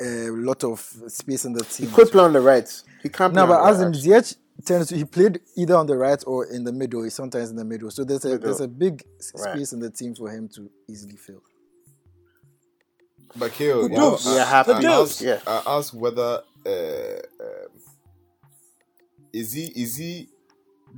a lot of space in the team. He could play on the right. He can't play No, but on as the in right. Ziyech tends to he played either on the right or in the middle. He's sometimes in the middle, so there's a Middle. there's a big s- Right. space in the team for him to easily fill. But Keo, you Good know, deals. I, Yeah, happy. I Good asked. Yeah. I asked whether uh, um, is he is he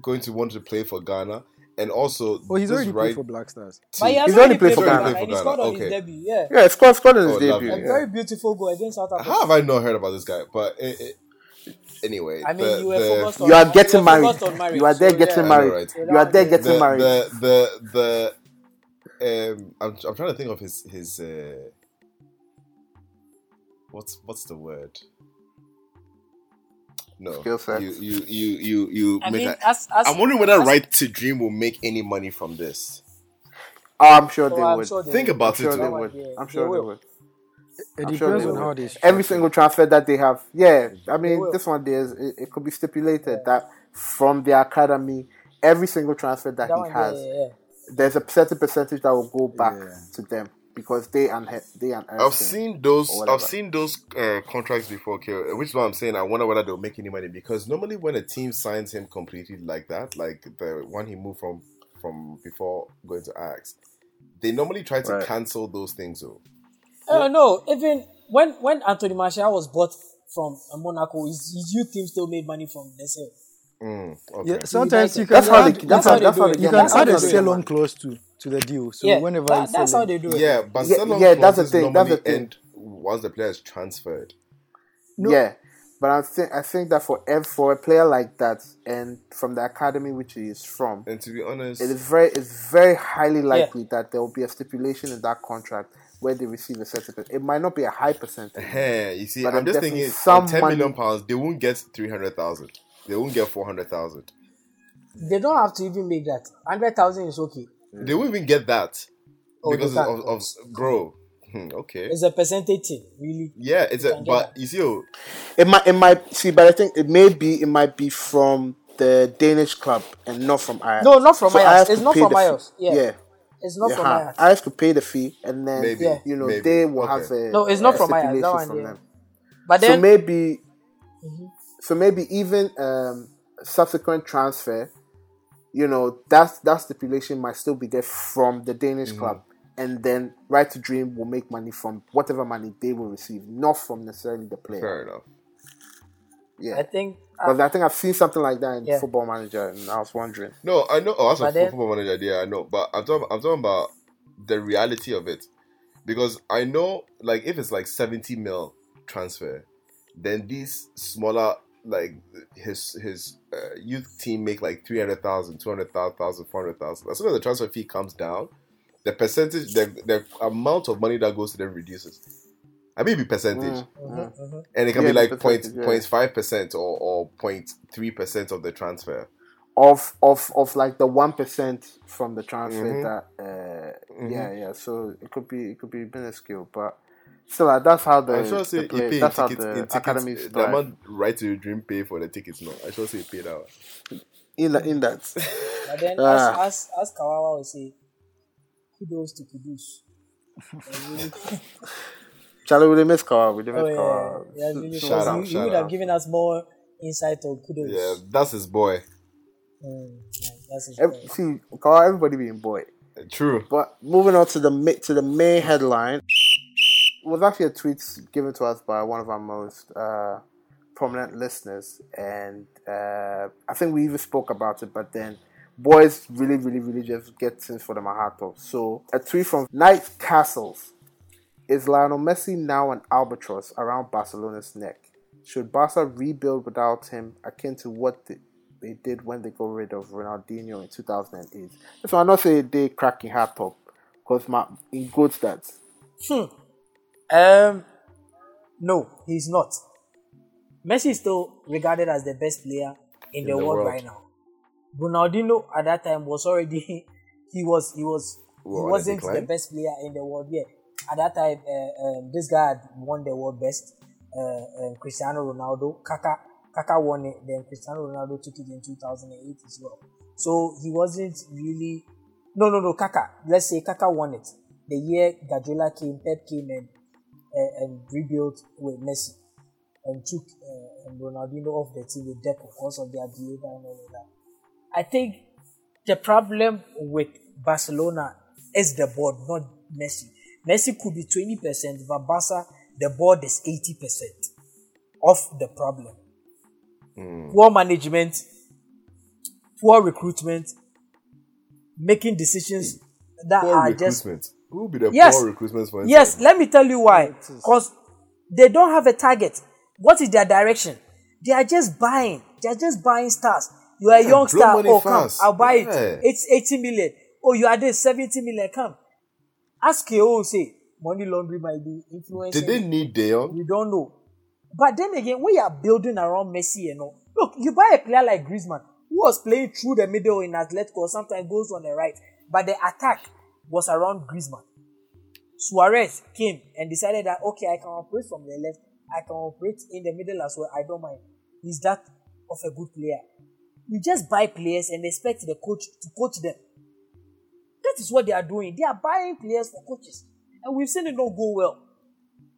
going to want to play for Ghana, and also Oh, he's already right played for Black Stars. But he team- has He's already played for Ghana, Ghana. and he Ghana, scored on okay. his debut. Yeah, Yeah, scored scored in his Oh, debut. lovely. a yeah. very beautiful goal against South Africa. How have I not heard about this guy? But eh, eh, anyway, I mean, the- you were the- on You are you getting were married. focused on marriage, You are there so, getting yeah. I know, married. right? You are there getting the, married. the the the um I'm, I'm trying to think of his his uh what's what's the word no Skill set. you you you you you I make mean, a, as, as i'm wondering whether as- right to dream will make any money from this Oh, I'm sure Oh, they I'm would. sure they think will. about I'm sure it they would. Yeah, I'm sure they will. would. It I'm sure depends they on will. how they Every single transfer that they have, yeah. I mean, this one there is it, it could be stipulated that from the academy, every single transfer that, That he one, has, yeah, yeah, yeah. there's a certain percentage that will go back Yeah. to them because they and they and I've seen those. I've seen those uh, contracts before, okay, which is why I'm saying I wonder whether they'll make any money because normally when a team signs him completely like that, like the one he moved from from before going to Ajax, they normally try to Right. cancel those things. Though Uh, no, even when when Anthony Martial was bought from Monaco, his, his youth team still made money from the sale. Mm, okay. Yeah, sometimes you can That's how add, they- you that's can, how- that's how they you can add a That's how they sell-on money. clause to to the deal. So yeah, whenever that- that's how they do it. Yeah, but Yeah, sell-on yeah, that's the thing, that's the thing. end once the player is transferred. Yeah, but I think I think that for ev- for a player like that and from the academy which he is from, And to be honest, it is very it's very highly likely that there will be a stipulation in that contract where they receive a certain. per- It might not be a high percentage. Hey, you see, But I'm then just thinking definitely some some ten money- million pounds, they won't get three hundred thousand. They won't get four hundred thousand. They don't have to even make that. Hundred thousand is okay. They won't even get that. Oh, because of, of bro. Hmm, okay. It's a percentage thing, really. Yeah, it's You a but that. you see, oh, It might, it might see, but I think it may be, it might be from the Danish club and not from Ajax. No, not from So Ajax. Ajax It's not from the fee. Ajax. Yeah. yeah. It's not from yeah, Ajax. Ajax could pay the fee, and then Maybe, Yeah. you know maybe. they will Okay. have a No, it's not a from Ajax. That stipulation one, from yeah. them. But so then, maybe, so maybe even um, subsequent transfer, you know, that that stipulation might still be there from the Danish Mm-hmm. club, and then Right to Dream will make money from whatever money they will receive, not from necessarily the player. fair enough. Yeah, I think uh, because I think I've seen something like that in Yeah. Football Manager, and I was wondering. No, I know. Oh, that's a then- football manager idea. I know, but I'm talking. I'm talking about the reality of it, because I know, like, if it's like 70 mil transfer, then these smaller, like, his his uh, youth team make like 300,000, 200,000, 400,000. As soon as the transfer fee comes down, the percentage, the the amount of money that goes to them reduces. I mean, it'd be percentage, mhm. and it can Yeah, be like point percentage, yeah. point five percent or or point three percent of the transfer. of of of like the one percent from the transfer Mhm. that uh yeah yeah so it could be it could be minuscule but still like, that's how the, I sure say the he play, paid that's how tickets, the in tickets. academies The thrive. amount right to dream pay for the tickets. No, I should say pay that out. in in that But then, Ah. as, as, as Kawawa will say, kudos to produce. Charlie we miss Kawa we miss Oh, yeah. Kawa yeah. yeah Shout out, you, you shout would have given us more insight on Kudus. Yeah, that's his boy. Mm, yeah, that's his Ev- point. see Kawa everybody being boy True. but moving on to the ma- to the main headline it was actually a tweet given to us by one of our most uh prominent listeners and uh I think we even spoke about it but then boys really really really just get things for heart of so a tweet from Knight Castles. Is Lionel Messi now an albatross around Barcelona's neck? Should Barca rebuild without him akin to what they, they did when they got rid of Ronaldinho in 2008 so I'm not saying they cracking hat top because my in good stats Um, no, he's not. Messi is still regarded as the best player in, the, the world, world. right now. Ronaldinho at that time was already he was he was Well, he wasn't the best player in the world yet. At that time, uh, um, this guy had won the world best. Uh, um, Cristiano Ronaldo, Kaka, Kaka won it. Then Cristiano Ronaldo took it in 2008 as well. So he wasn't really. No, no, no. Kaka. Let's say Kaka won it. The year Guardiola came, Pep came and uh, and rebuilt with Messi and took uh, and Ronaldinho off the team with Deco because of their behavior and all of that. I think the problem with Barcelona is the board, not Messi. Messi could be 20%, but Barca, the board is 80% of the problem. Poor management, poor recruitment, making decisions that Poor are just. Who will be the Yes. poor recruitments for Yes, let me tell you why. Because they don't have a target. What is their direction? They are just buying. They are just buying stars. You are a young star. money Oh, come. I'll buy Yeah. it. It's 80 million. Oh, you are this 70 million. Come. Ask KO say money laundry might be influencing. Did they need De We don't know. But then again, we are building around Messi you know. look, you buy a player like Griezmann, who was playing through the middle in Atletico, sometimes goes on the right, but the attack was around Griezmann. Suarez came and decided that okay, I can operate from the left, I can operate in the middle as well. I don't mind. He's that of a good player. You just buy players and expect the coach to coach them. That is what they are doing. They are buying players for coaches, and we've seen it not go well.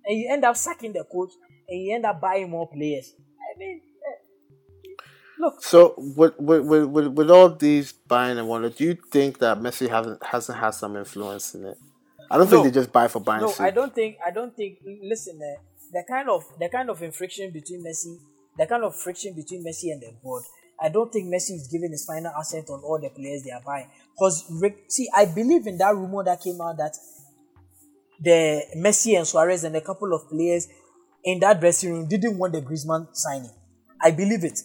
And you end up sacking the coach, and you end up buying more players. I mean, look, So with with, with with all these buying and whatnot, do you think that Messi hasn't hasn't had some influence in it? I don't think they just buy for buying. no. I don't think. I don't think. Listen, eh, the kind of the kind of friction between Messi, the kind of friction between Messi and the board. I don't think Messi is giving his final assent on all the players they are buying. Because see, I believe in that rumor that came out that the Messi and Suarez and a couple of players in that dressing room didn't want the Griezmann signing. I believe it.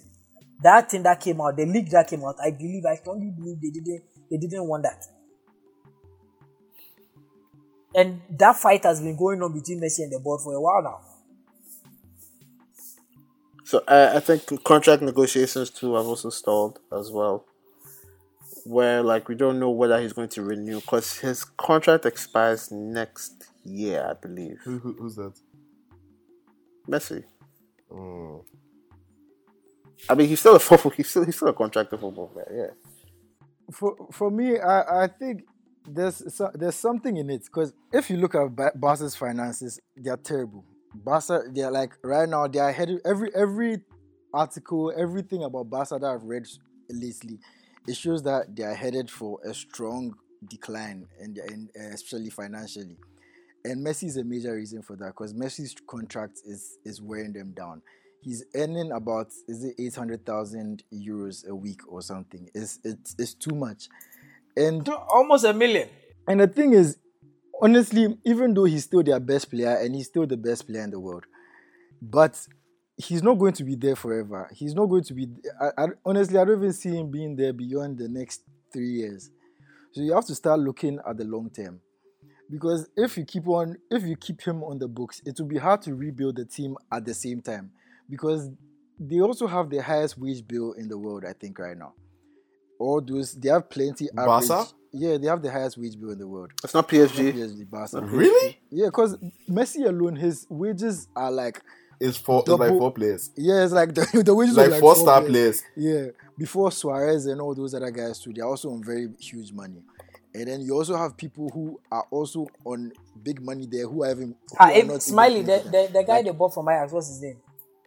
That thing that came out, the leak that came out, I believe, I strongly believe they didn't, they didn't want that. And that fight has been going on between Messi and the board for a while now. So uh, I think contract negotiations too have also stalled as well. where like we don't know whether he's going to renew because his contract expires next year, I believe. Who, who, who's that? Messi. Mm. I mean, he's still a football. He's still he's still a contracted football player. Yeah. for for me, I, I think there's there's something in it because if you look at Ba- Barca's finances, they are terrible. Barca, they're like right now they are headed every every article, everything about Barca that I've read lately, it shows that they are headed for a strong decline, and and especially financially. And Messi is a major reason for that because Messi's contract is is wearing them down. He's earning about is it eight hundred thousand euros a week or something. It's it's it's too much. And Almost a million. and the thing is, honestly, even though he's still their best player and he's still the best player in the world, but he's not going to be there forever. He's not going to be. I, I, honestly, I don't even see him being there beyond the next three years. So you have to start looking at the long term, because if you keep on, if you keep him on the books, it will be hard to rebuild the team at the same time, because they also have the highest wage bill in the world. I think right now, all those they have plenty. Average, Barca? Yeah, they have the highest wage bill in the world. It's not PSG. PSG, Barca. Really? Yeah, because Messi alone, his wages are like It's four. It's like Double- four players. yeah, it's like the, the wages Like, of like four star players. Yeah, before Suarez and all those other guys too, they're also on very huge money. And then you also have people who are also on big money there who are even who Ah, are if, not even Smiley, the, the, the guy they bought from Ajax, what's his name?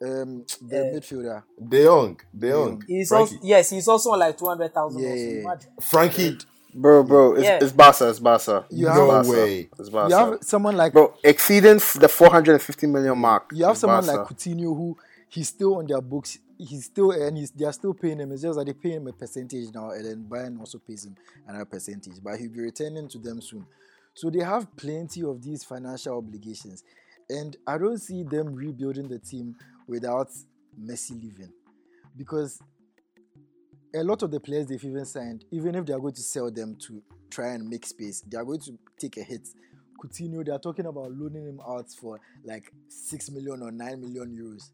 Um the Uh, midfielder. De Jong. De Jong. He's also, yes, he's also on like 200,000 Yeah, yeah, yeah. Frenkie. Bro, bro, it's, Yeah. it's Barca. It's Barca. You it's have- Barca. No way. It's Barca. You have someone like bro, exceeding f- the 450 million mark. you have someone Barca. like Coutinho who he's still on their books. He's still and he's they are still paying him. It's just that they pay him a percentage now, and then Bayern also pays him another percentage. But he'll be returning to them soon. So they have plenty of these financial obligations, and I don't see them rebuilding the team without Messi leaving, because a lot of the players they've even signed, even if they are going to sell them to try and make space, they are going to take a hit. Coutinho, they are talking about loaning him out for like six million or nine million euros.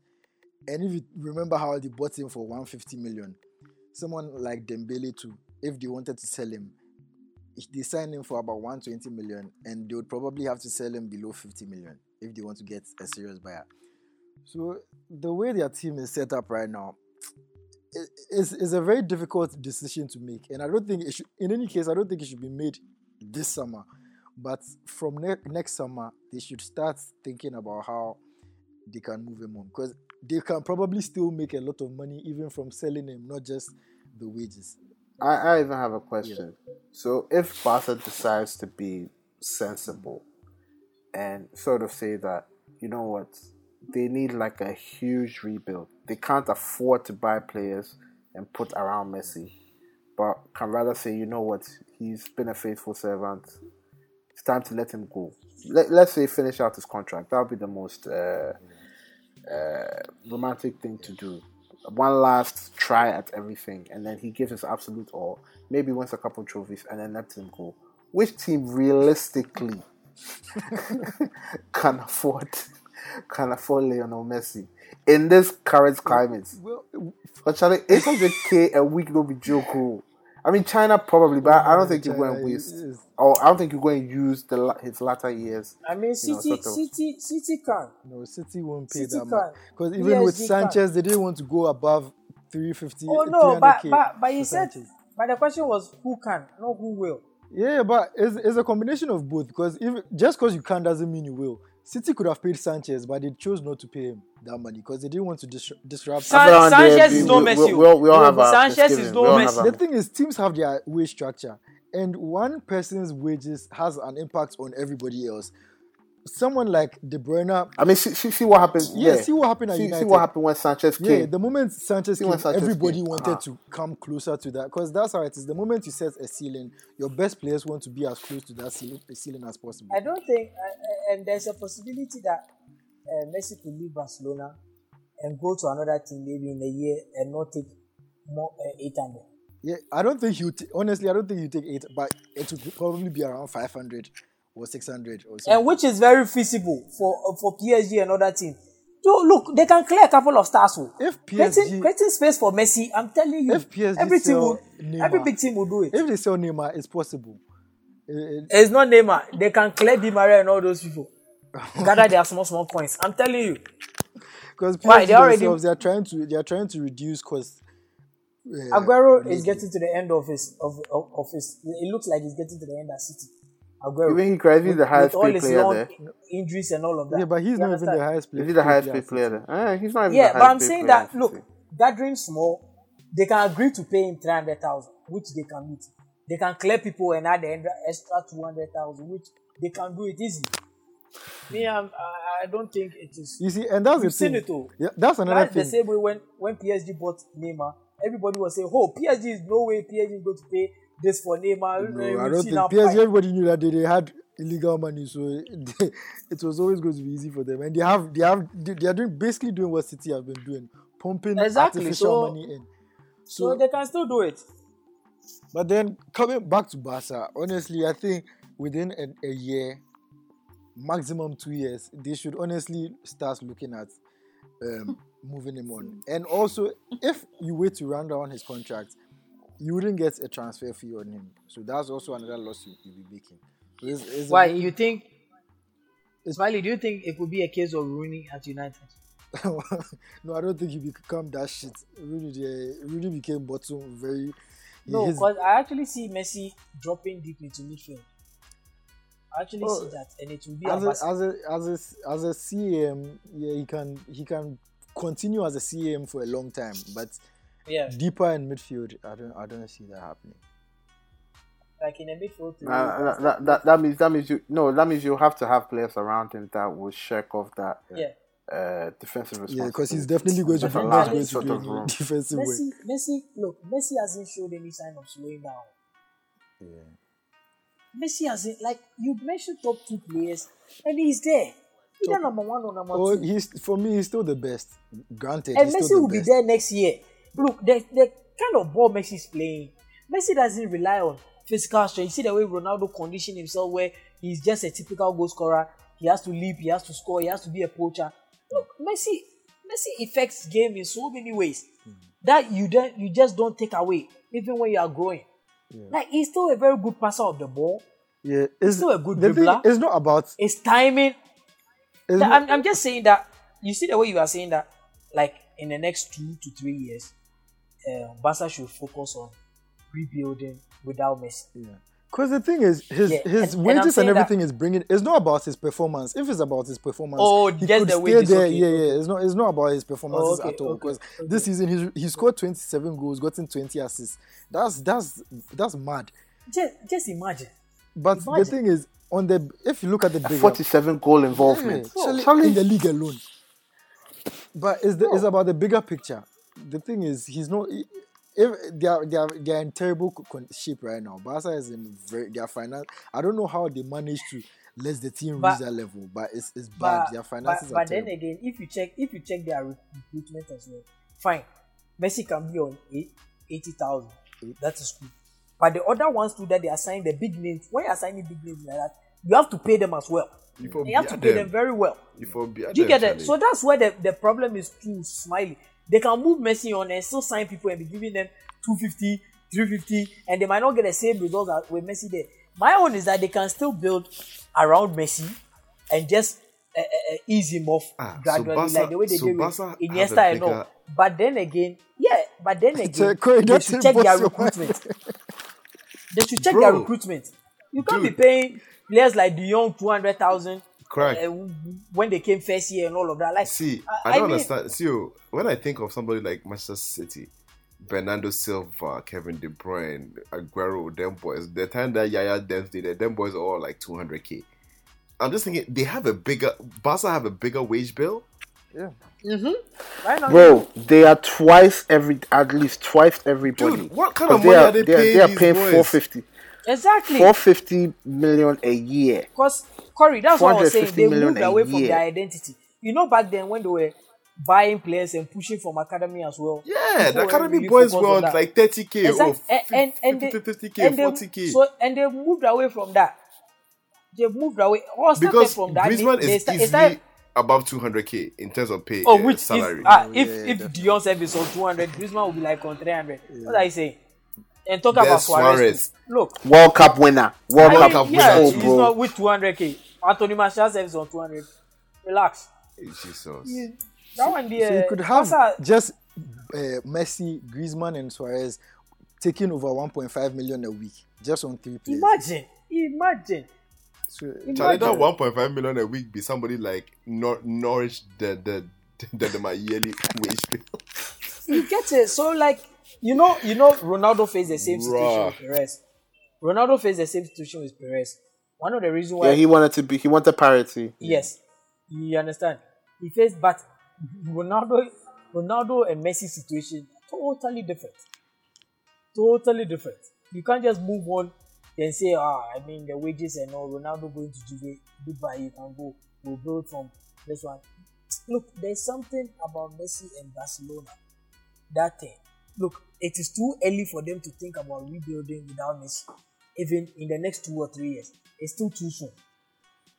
And if you remember how they bought him for 150 million, someone like Dembele too, if they wanted to sell him, they signed him for about 120 million, and they would probably have to sell him below 50 million if they want to get a serious buyer. So the way their team is set up right now, it's, it's a very difficult decision to make, and I don't think it should. In any case, I don't think it should be made this summer. But from ne- next summer, they should start thinking about how they can move him on because they can probably still make a lot of money even from selling him, not just the wages. I, I even have a question. So if Barca decides to be sensible and sort of say that, you know what, they need like a huge rebuild. They can't afford to buy players and put around Messi, but can rather say, you know what, he's been a faithful servant. It's time to let him go. Let, let's say finish out his contract. That would be the most uh, uh, romantic thing to do. One last try at everything, and then he gives his absolute all. Maybe wins a couple trophies, and then lets him go. Which team realistically can afford can afford Lionel Messi in this current climate? Well, Actually, 800k a week don't be joke. I mean, China probably, but I don't think you're going to waste. is- Or I don't think you're going to use the his latter years. I mean, You know, City, sort of- City, City can. no, City won't pay City that much because even with PSG Sanchez, they didn't want to go above 350. Oh no, but but but you said, Sanchez. but the question was who can, not who will. Yeah, but it's, it's a combination of both because if just because you can doesn't mean you will. City could have paid Sanchez, but they chose not to pay him that money because they didn't want to dis- disrupt. San- Around there, Sanchez we- is no we- Messi. We, we all, we all have Sanchez is no We Messi. the thing is, teams have their wage structure, and one person's wages has an impact on everybody else. Someone like De Bruyne, I mean, see, see, see what happened. Yeah, Yeah, see what happened at see, see what happened when Sanchez came. yeah, the moment Sanchez See came, Sanchez everybody came, wanted ah. to come closer to that because that's how it is. The moment you set a ceiling, your best players want to be as close to that ceiling, ceiling as possible. I don't think, uh, uh, and there's a possibility that uh, Messi could leave Barcelona and go to another team maybe in a year and not take more uh, 800. Yeah, I don't think you. T- honestly, I don't think you take eight, but it would probably be around five hundred or six hundred or so. and which is very feasible for uh, for PSG and other team. So look, they can clear a couple of stars. oh. If creating, PSG creating space for Messi, I'm telling you, If PSG every team will, Neymar- every big team will do it. if they sell Neymar, it's possible. Eh, It's not Neymar. They can clear Di Maria and all those people. Gather their small small coins. I'm telling you. Because? PSG They already- themselves, they are trying to they are trying to reduce costs. Uh, Aguero is getting to the end of his of, of, of his. It looks like he's getting to the end at City. Aguero. Even he could be the highest all paid his player long there. injuries and all of that. yeah, but he's You not even the highest player. He's the highest paid player there? Eh, he's not even Yeah, the but I'm saying player that look, City. gathering small, they can agree to pay him three hundred thousand, which they can meet. They can clear people and add the extra two hundred thousand, which they can do it easy. Me, I'm, I, I don't think it is. You see, and that's We've the seen thing. it all. Yeah, that's another That's the same way when when PSG bought Neymar, everybody was saying, "Oh, PSG is no way PSG is going to pay this for Neymar." No, We I don't think PSG. Everybody knew that they, they had illegal money, so they, it was always going to be easy for them. And they have, they have, they, they are doing basically doing what City have been doing, pumping Exactly, artificial so- money in. So So, they can still do it. but then coming back to Barca, honestly, I think within a, a year, maximum two years, they should honestly start looking at um, moving him on. And also, if you wait to round down his contract, you wouldn't get a transfer fee on him. So that's also another loss you, you'll be making. So it's, it's Why very- you think? Smiley, do you think it could be a case of ruining at United? no, I don't think he become that shit. Really, they, really became bottom very. No, because I actually see Messi dropping deep into midfield. I actually Oh, see that, and it will be as a, a, as a as a as a CM, yeah, he can he can continue as a CM for a long time, but yeah, deeper in midfield, I don't I don't see that happening. like in a midfield. Uh, that, that, that, that means that means you no that means you have to have players around him that will shake off that yeah, uh, defensive responsibility. Yeah, because he's definitely going to There's be a large going to sort do of room. defensive work. Messi, Messi, look, Messi hasn't showed any sign of slowing down. Yeah. Messi hasn't like you mentioned top two players, and he's there. Either number one or number Oh, two. he's for me, he's still the best. Granted, and he's Messi still will the be there next year. Look, the, the kind of ball Messi is playing, Messi doesn't rely on physical strength. You see the way Ronaldo conditioned himself, where he's just a typical goal scorer. He has to leap, he has to score, he has to be a poacher. Look, Messi, Messi affects game in so many ways that you don't, you just don't take away, even when you are growing. Like he's still a very good passer of the ball. Yeah, it's still a good the thing dribbler. It's not about. it's timing, It's not, I'm, I'm just saying that you see the way you are saying that, like in the next two to three years, uh, Barca should focus on rebuilding without Messi. Because the thing is, his Yeah, his and- and wages and, saying that- everything is bringing. It's not about his performance. If it's about his performance, Oh, he just could the stay wages, there. okay, yeah, okay. yeah. It's not. It's not about his performances okay, at all. okay, Because okay. this season he he scored twenty seven goals, gotten twenty assists. That's that's that's mad. Just, just imagine. But the thing is, on the if you look at the bigger, Forty-seven goal yeah, involvement. Charlie, Charlie- in the league alone. But it's the, it's about the bigger picture. The thing is, he's not. he- If they are they are they are in terrible co- shape right now. Barca is in very their finance. I don't know how they manage to let the team But- reach that level, but it's it's bad. But, their but, finances but are then terrible. again, if you check if you check their recruitment as well, fine. Messi can be on eight- 80,000. That is good. But the other ones too that they are signing the big names, when you are signing big names like that, you have to pay them as well. You You have to beard pay them them. very well. You for beard Do you them, get it? Charlie. So that's where the, the problem is too smiley. They can move Messi on and still sign people and be giving them 250, 350, and they might not get the same results as with Messi there. My own is that they can still build around Messi and just uh, uh, ease him off Ah, so gradually, Barca- like the way they so did with Barca have a Iniesta and all. But then again, yeah, but then again, they should check their recruitment. they should check their recruitment. You can't Dude. be paying players like De Jong 200,000 Correct. uh, when they came first year and all of that. Like, See, I- I, I don't mean- understand. See, oh, when I think of somebody like Manchester City, Bernardo Silva, Kevin De Bruyne, Aguero, them boys, the time that Yaya Dance did it, them boys are all like 200k. I'm just thinking they have a bigger, Barca have a bigger wage bill. Yeah. right now, Bro, they are twice every at least twice everybody. Dude, what kind of money they are they they paying They are these paying boys? four fifty. Exactly. Four fifty million a year. Because Corey, that's what I was saying. They moved away from their identity. You know, back then when they were buying players and pushing from academy as well. Yeah, people the academy really boys were on on like 30k Exact- or and, and, and, 50, they, 50k, and 40k. So and they moved away from that. They moved away. All started because from that. Griezmann they, they is sta- it easily started, above 200k in terms of pay. Oh, uh, which salary. if uh, Yeah, if yeah, if definitely. Dion service on 200, Griezmann will be like on 300. What are you saying? And talk about There's Suarez. Suarez. Look, World Cup winner. World I Cup mean, winner yeah, winner. he's bro. not with 200k. Anthony Martial service on 200. Relax. Jesus. That one So you could have Barca- just uh, Messi, Griezmann, and Suarez taking over 1.5 million a week just on three players. Imagine, imagine. So, Charlie, that 1.5 million a week be somebody like Nor- Norwich the the the, the my yearly wage bill. You get it. So like you know, you know, Ronaldo faced the same situation with Perez. Ronaldo faced the same situation with Perez. One of the reasons why Yeah, he wanted to be. He wanted parity. Yes, you understand. He faced, but Ronaldo, Ronaldo and Messi situation totally different. Totally different. You can't just move on and say, ah, I mean the wages and all. Ronaldo going to Juve, goodbye. You can go. We'll build from this one. Look, there's something about Messi and Barcelona. That thing. Look, it is too early for them to think about rebuilding without Messi. Even in the next two or three years, it's still too soon.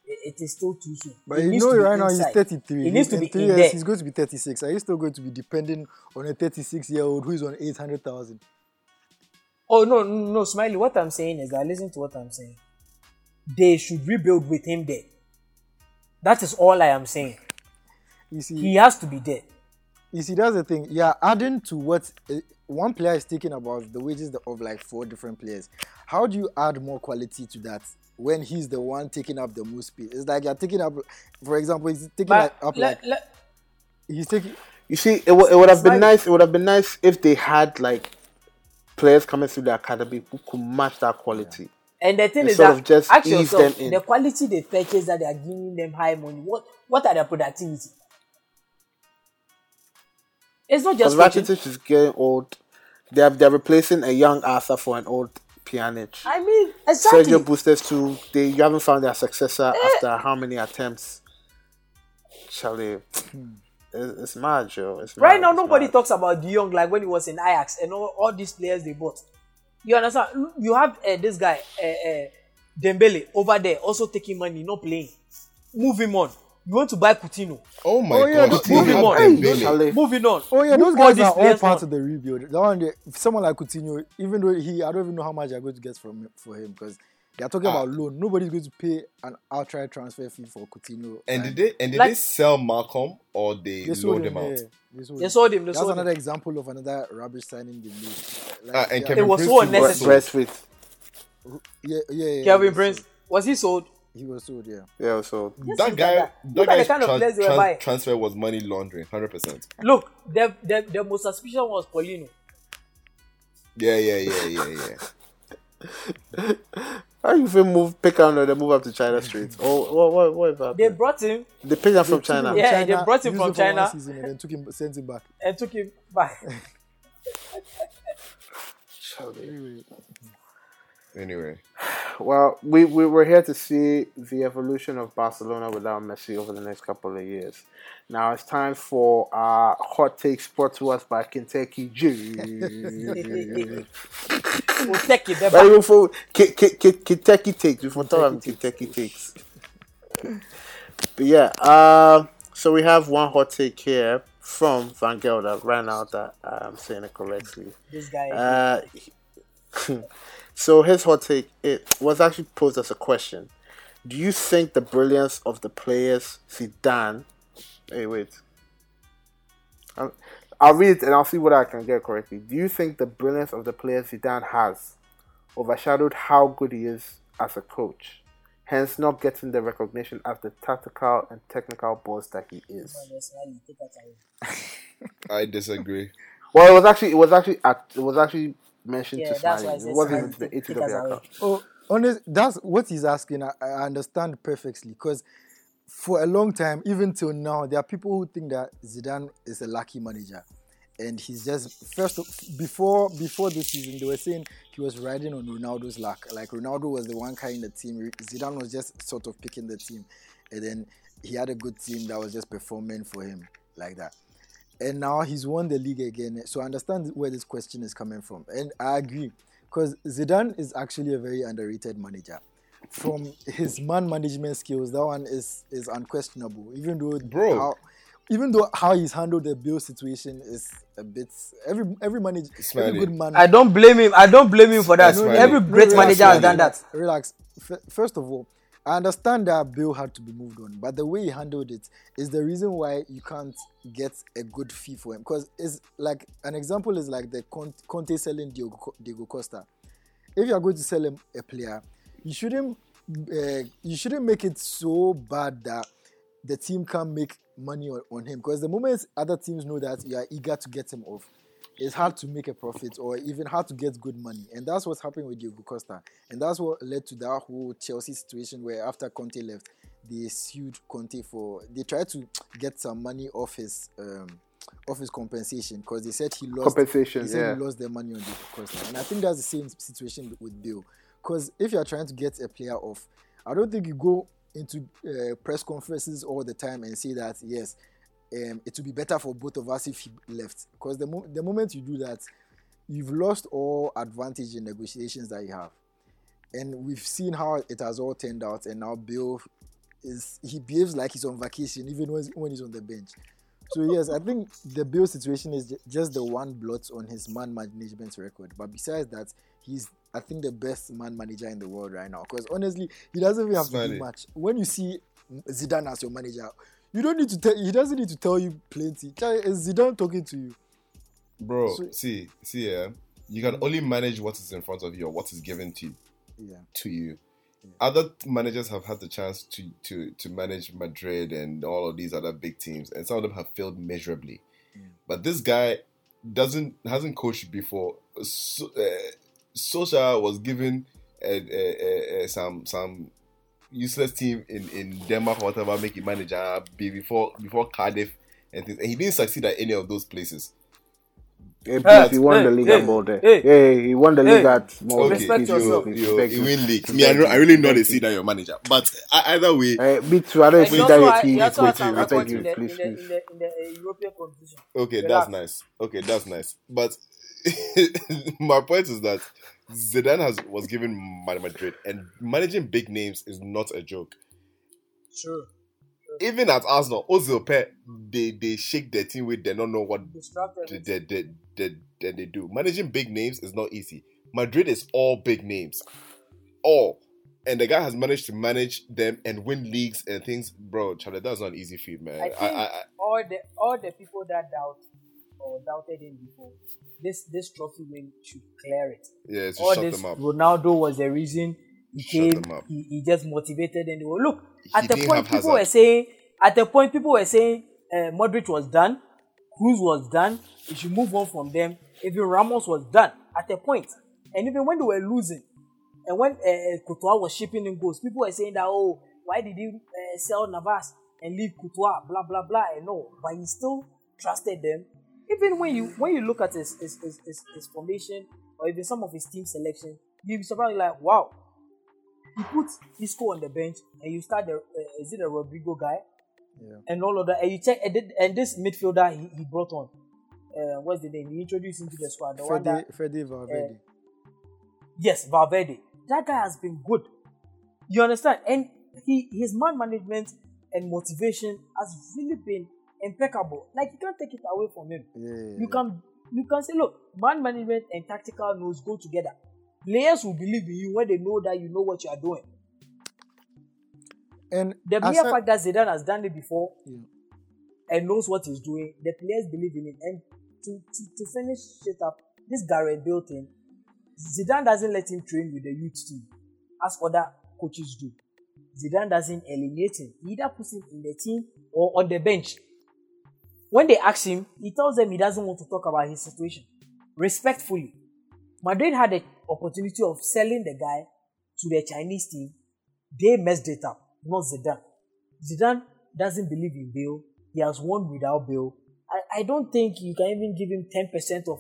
It- it is still too soon. but It you know, right now inside. he's 33. He needs to in be three in years, there. he's going to be 36. Are you still going to be depending on a 36 year old who is on 800,000? Oh no, no, no, Smiley. What I'm saying is that listen to what I'm saying. They should rebuild with him there. That is all I am saying. You see, He has to be there. You see, that's the thing. Yeah, adding to what uh, one player is taking about the wages of like four different players. How do you add more quality to that when he's the one taking up the most space? It's like you're taking up, for example, he's taking But up le- like le- he's taking. You see, it, would it would have been Like- nice. It would have been nice if they had like players coming through the academy who could match that quality. and the thing They is that of just ask ease yourself, them in. the quality they purchase that they are giving them high money. What what are their productivity? It's not just. Rakitic is getting old. They're they're replacing a young Arthur for an old Pjanic. I mean, exactly. Sergio Busquets too. They you haven't found their successor Eh. after how many attempts? Charlie, it's, it's mad, Joe. It's Right mad, now, it's nobody mad. talks about De Jong like when he was in Ajax and all, all these players they bought. You understand? You have uh, this guy, uh, uh, Dembele, over there, also taking money, not playing. Move him on. You want to buy Coutinho? Oh my Oh, yeah, god, the- moving on. Dembele. Moving on. Oh yeah, those guys are all part on. of the rebuild. That one, they- someone like Coutinho, even though he, I don't even know how much they're going to get from for him because they are talking Ah. about loan. Nobody's going to pay an outright transfer fee for Coutinho. And Like, did they and did Like- they sell Malcom or they, they sold loaned him, him out? yeah, they sold They him. sold him. They That's sold another him. example of another rubbish signing they made. Like, Ah, and yeah, Kevin It was Prince so unnecessary. sold. Braithwaite. yeah, yeah, yeah, Kevin Prince was he sold? He was sold, yeah. Yeah, so Yes, That guy, that. that Look at the guy's kind of tran- players they were tran- buying. transfer was money laundering, hundred percent. Look, the, the the most suspicious was Paulinho. Yeah, yeah, yeah, yeah, yeah. how you even move pick out and then move up to China Street? Oh, what what what about They brought him they picked them from They took him China? Yeah, they brought him from for one China. season and then took him, sent him back. and took him back. Anyway, Anyway, Well, we, we we're here to see the evolution of Barcelona without Messi over the next couple of years. Now it's time for our hot takes brought to us by Kentucky take it. But even for K- K- K- Kentucky takes, before talking Kentucky takes. But yeah, uh, so we have one hot take here from Van Gelder right now that I'm saying it correctly. This guy. Uh, so his hot take it was actually posed as a question. Do you think the brilliance of the players Zidane? Hey, wait. I'll, I'll read it and I'll see what I can get correctly. Do you think the brilliance of the players Zidane has overshadowed how good he is as a coach? Hence, not getting the recognition as the tactical and technical boss that he is. I disagree. Well, it was actually it was actually at, it was actually mentioned Yeah, to that's Smiley. why It wasn't the take- take ATW us away. account. Oh, honest, that's what he's asking. I, I understand perfectly because for a long time, even till now, there are people who think that Zidane is a lucky manager, and he's just first before before this season they were saying he was riding on Ronaldo's luck. Like Ronaldo was the one carrying the team, Zidane was just sort of picking the team, and then he had a good team that was just performing for him like that. And now he's won the league again. So I understand where this question is coming from. And I agree. Because Zidane is actually a very underrated manager. from his man management skills, that one is is unquestionable. Even though Bro. how, even though how he's handled the Bale situation is a bit every every manager every Smiley. good man. I don't blame him. I don't blame him for that. That's. Every great no, manager that's has done that. Relax. F- first of all, I understand that Bale had to be moved on, but the way he handled it is the reason why you can't get a good fee for him. Because it's like an example is like the Con- Conte selling Diego, Diego Costa. If you are going to sell him a player, you shouldn't uh, you shouldn't make it so bad that the team can't make money on, on him. Because the moment other teams know that you are eager to get him off, it's hard to make a profit or even hard to get good money. And that's what's happening with Diego Costa. And that's what led to that whole Chelsea situation where after Conte left, they sued Conte for they tried to get some money off his um off his compensation because they said he lost Compensation, he said yeah. he lost their money on Diego Costa. And I think that's the same situation with Bale. Because if you're trying to get a player off, I don't think you go into uh, press conferences all the time and say that yes, um, it would be better for both of us if he left. Because the mo- the moment you do that, you've lost all advantage in negotiations that you have. And we've seen how it has all turned out. And now Bale is he behaves like he's on vacation even when, when he's on the bench. So yes, I think the Bale situation is ju- just the one blot on his man management record. But besides that, he's I think the best man manager in the world right now. Because honestly, he doesn't even have to do much. When you see Zidane as your manager, you don't need to tell. He doesn't need to tell you plenty. Is Zidane talking to you? Bro, So- see, see, yeah. You can only manage what is in front of you or what is given to you. Yeah. to you. Other managers have had the chance to to to manage Madrid and all of these other big teams, and some of them have failed miserably. But this guy doesn't hasn't coached before. So, uh, Solskjaer was given uh, uh, uh, some some useless team in, in Denmark or whatever, make him manager be before before Cardiff and things, and he didn't succeed at any of those places. Hey, please, he won the league hey, at Molde. hey. Yeah, he won the league at Molde. Okay, Respect Please, yourself. You, you you. win league. Me, I, I really know beg they you. see that you're manager, but uh, either way, Uh, me too. I don't And see that your team. he also had Please, I beg you, the, please, please. in the, in the uh, European competition. Okay, Relax. that's nice. Okay, that's nice. But my point is that Zidane has was given Man Madrid, and managing big names is not a joke. Sure. Even at Arsenal, Ozil Pe, they they shake their team with they don't know what they, they, they, they, they, do. Managing big names is not easy. Madrid is all big names, all, and the guy has managed to manage them and win leagues and things, bro. Charlie, that's not an easy feat, man. I, think I, I, all the all the people that doubt or doubted him before, this this trophy win should clear it. yeah, all shut this them up. Ronaldo was the reason he came. He, he just motivated and they were look He at the point people were saying at the point people were saying uh, Modric was done, Kroos was done. We should move on from them. Even Ramos was done at the point, and even when they were losing, and when uh, was shipping in goals, people were saying that oh why did he uh, sell Navas and leave Courtois blah blah blah and no, but he still trusted them. Even when you when you look at his his, his, his, his formation or even some of his team selection, you'll be surprised like wow, he put Isco on the bench and you start the uh, is it a Rodrygo guy? Yeah. and all of that and you check and, did- and this midfielder he, he brought on uh, what's the name? He introduced into the squad the one that Fede Valverde. yes Valverde. That guy has been good. You understand? And he his man management and motivation has really been impeccable like you can't take it away from him yeah. you can you can say look man management and tactical knows go together players will believe in you when they know that you know what you are doing And the mere fact that Zidane has done it before Yeah. and knows what he's doing, the players believe in him. And to, to, to finish it up, this Gareth Bale thing, Zidane doesn't let him train with the youth team as other coaches do. Zidane doesn't eliminate him. He either puts him in the team or on the bench. When they ask him, he tells them he doesn't want to talk about his situation. Respectfully. Madrid had the opportunity of selling the guy to the Chinese team. They messed it up, not Zidane. Zidane doesn't believe in Bale. He has won without Bale. I, I don't think you can even give him 10% of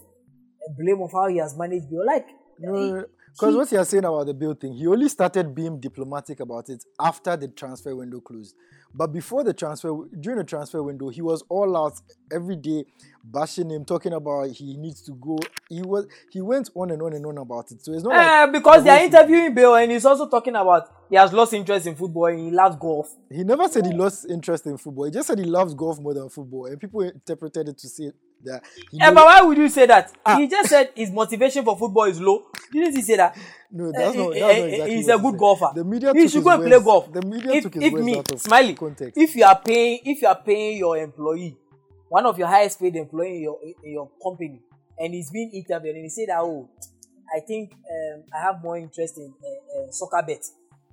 blame of how he has managed Bale. Like, No, Because what you're saying about the Bale thing, he only started being diplomatic about it after the transfer window closed. But before the transfer, during the transfer window, he was all out every day, bashing him, talking about he needs to go. He was he went on and on and on about it. So it's not like Eh, because they are the whole interviewing Bale and he's also talking about he has lost interest in football and he loves golf. He never said he lost interest in football. He just said he loves golf more than football, and people interpreted it to say that. He Eh, may- but why would you say that? Ah. He just said his motivation for football is low. Didn't he say that? no, that's Eh, not. eh, That's eh, not exactly he's a good said. golfer. The media he took should go and play golf. The media if, took his if me, out of Smiley, context. if you are paying, if you are paying your employee, one of your highest paid employee in your in your company, and he's being interviewed, and he said that, oh, I think um, I have more interest in uh, uh, soccer bet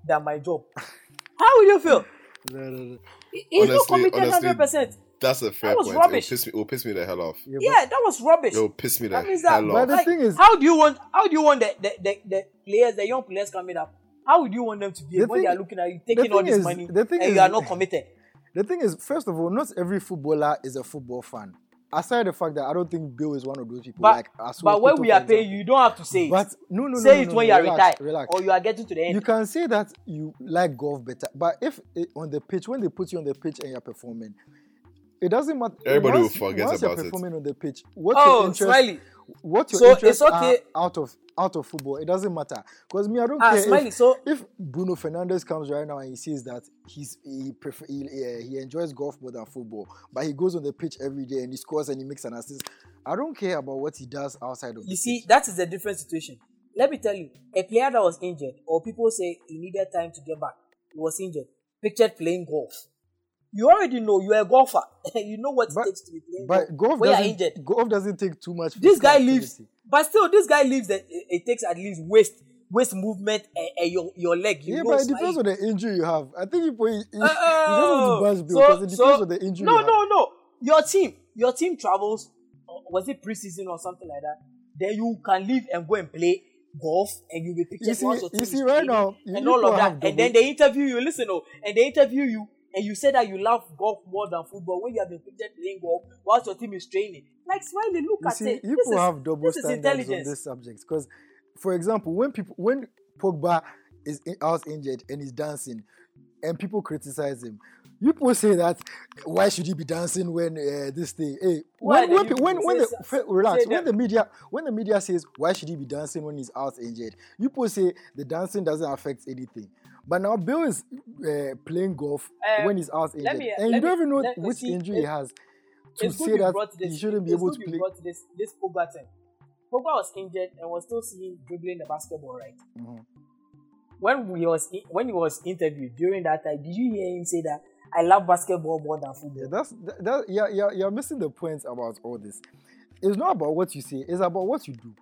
than my job. How will you feel? No, no, no. He- He's not committed hundred percent. That's a fair That was point. rubbish. It'll piss me. It'll piss me the hell off. Yeah, but- Yeah, that was rubbish. It'll piss me the That means that. hell But the like, thing is- how do you want? How do you want the, the, the, the players, the young players coming up? How would you want them to be The when they are looking at you taking thing all this is- money the thing and is- you are not committed? The thing is, first of all, not every footballer is a football fan. Aside the fact that I don't think Bale is one of those people. But, like Asuo but when we are paying you, you don't have to say it. But no, no, no, say no, it no, when no, you are relax, retired Relax. or you are getting to the end. You can say that you like golf better, but if it, on the pitch, when they put you on the pitch and you're performing, it doesn't matter. Everybody once, will forget once about you're it. performing on the pitch. What oh, your interest, Smiley. what your So interests it's okay- are out of out of football, it doesn't matter. Because me, I don't Ah, care Smiley, if, so- if Bruno Fernandes comes right now and he says that he's he prefer, he, uh, he enjoys golf more than football, but he goes on the pitch every day and he scores and he makes an assist. I don't care about what he does outside of the You see, pitch. that is a different situation. Let me tell you, a player that was injured, or people say he needed time to get back, he was injured, pictured playing golf. You already know you're a golfer. you know what it takes to be playing But golf you're doesn't injured. golf doesn't take too much. This guy activity. lives, but still, this guy lives that it, it takes at least waist, waist movement, and, and your your leg. You Yeah, know, but it depends on the injury you have. I think you, you, you Uh, just want to bash because it depends on the injury. No, have. no, no. Your team, your team travels. uh, Was it preseason or something like that? Then you can leave and go and play golf, and you'll be pictured You see- you see right now, you and all of that, and then they interview you. Listen, oh, and they interview you, and you say that you love golf more than football when you have been pictured playing golf whilst your team is training. Like Smiley, look You at see, it. people this is, have double this standards on this subject. Because, for example, when people when Pogba is in, out injured and he's dancing, and people criticize him, you people say that why should he be dancing when uh, this thing? Hey, when when, when, when the so- relax when the media when the media says why should he be dancing when he's out injured, you people say the dancing doesn't affect anything. But now Bale is uh, playing golf Um, when he's out injured, me- and you don't me- even know which see, injury he has to say that brought he shouldn't be able to play. this this Pogba thing. Pogba was injured and was still seen dribbling the basketball, right? Mhm. When he was when he was interviewed during that time, did you hear him say that I love basketball more than football? Yeah, that's that, that yeah, yeah, you're missing the point about all this. It's not about what you say, it's about what you do.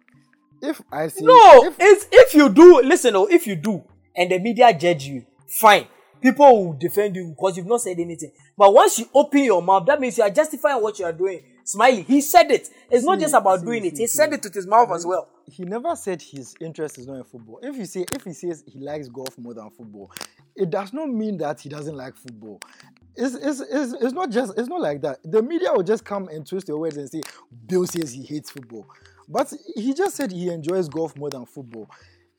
If I say No, if, it's if you do listen, oh, if you do, and the media judge you, fine. People will defend you because you've not said anything. But once you open your mouth, that means you are justifying what you are doing. Smiley, he said it. It's not See, just about see, doing it. He see. said it with his mouth as well. he never said his interest is not in football. If you say if he says he likes golf more than football, it does not mean that he doesn't like football. It's, it's, it's, it's not just it's not like that. The media will just come and twist your words and say Bale says he hates football. But he just said he enjoys golf more than football.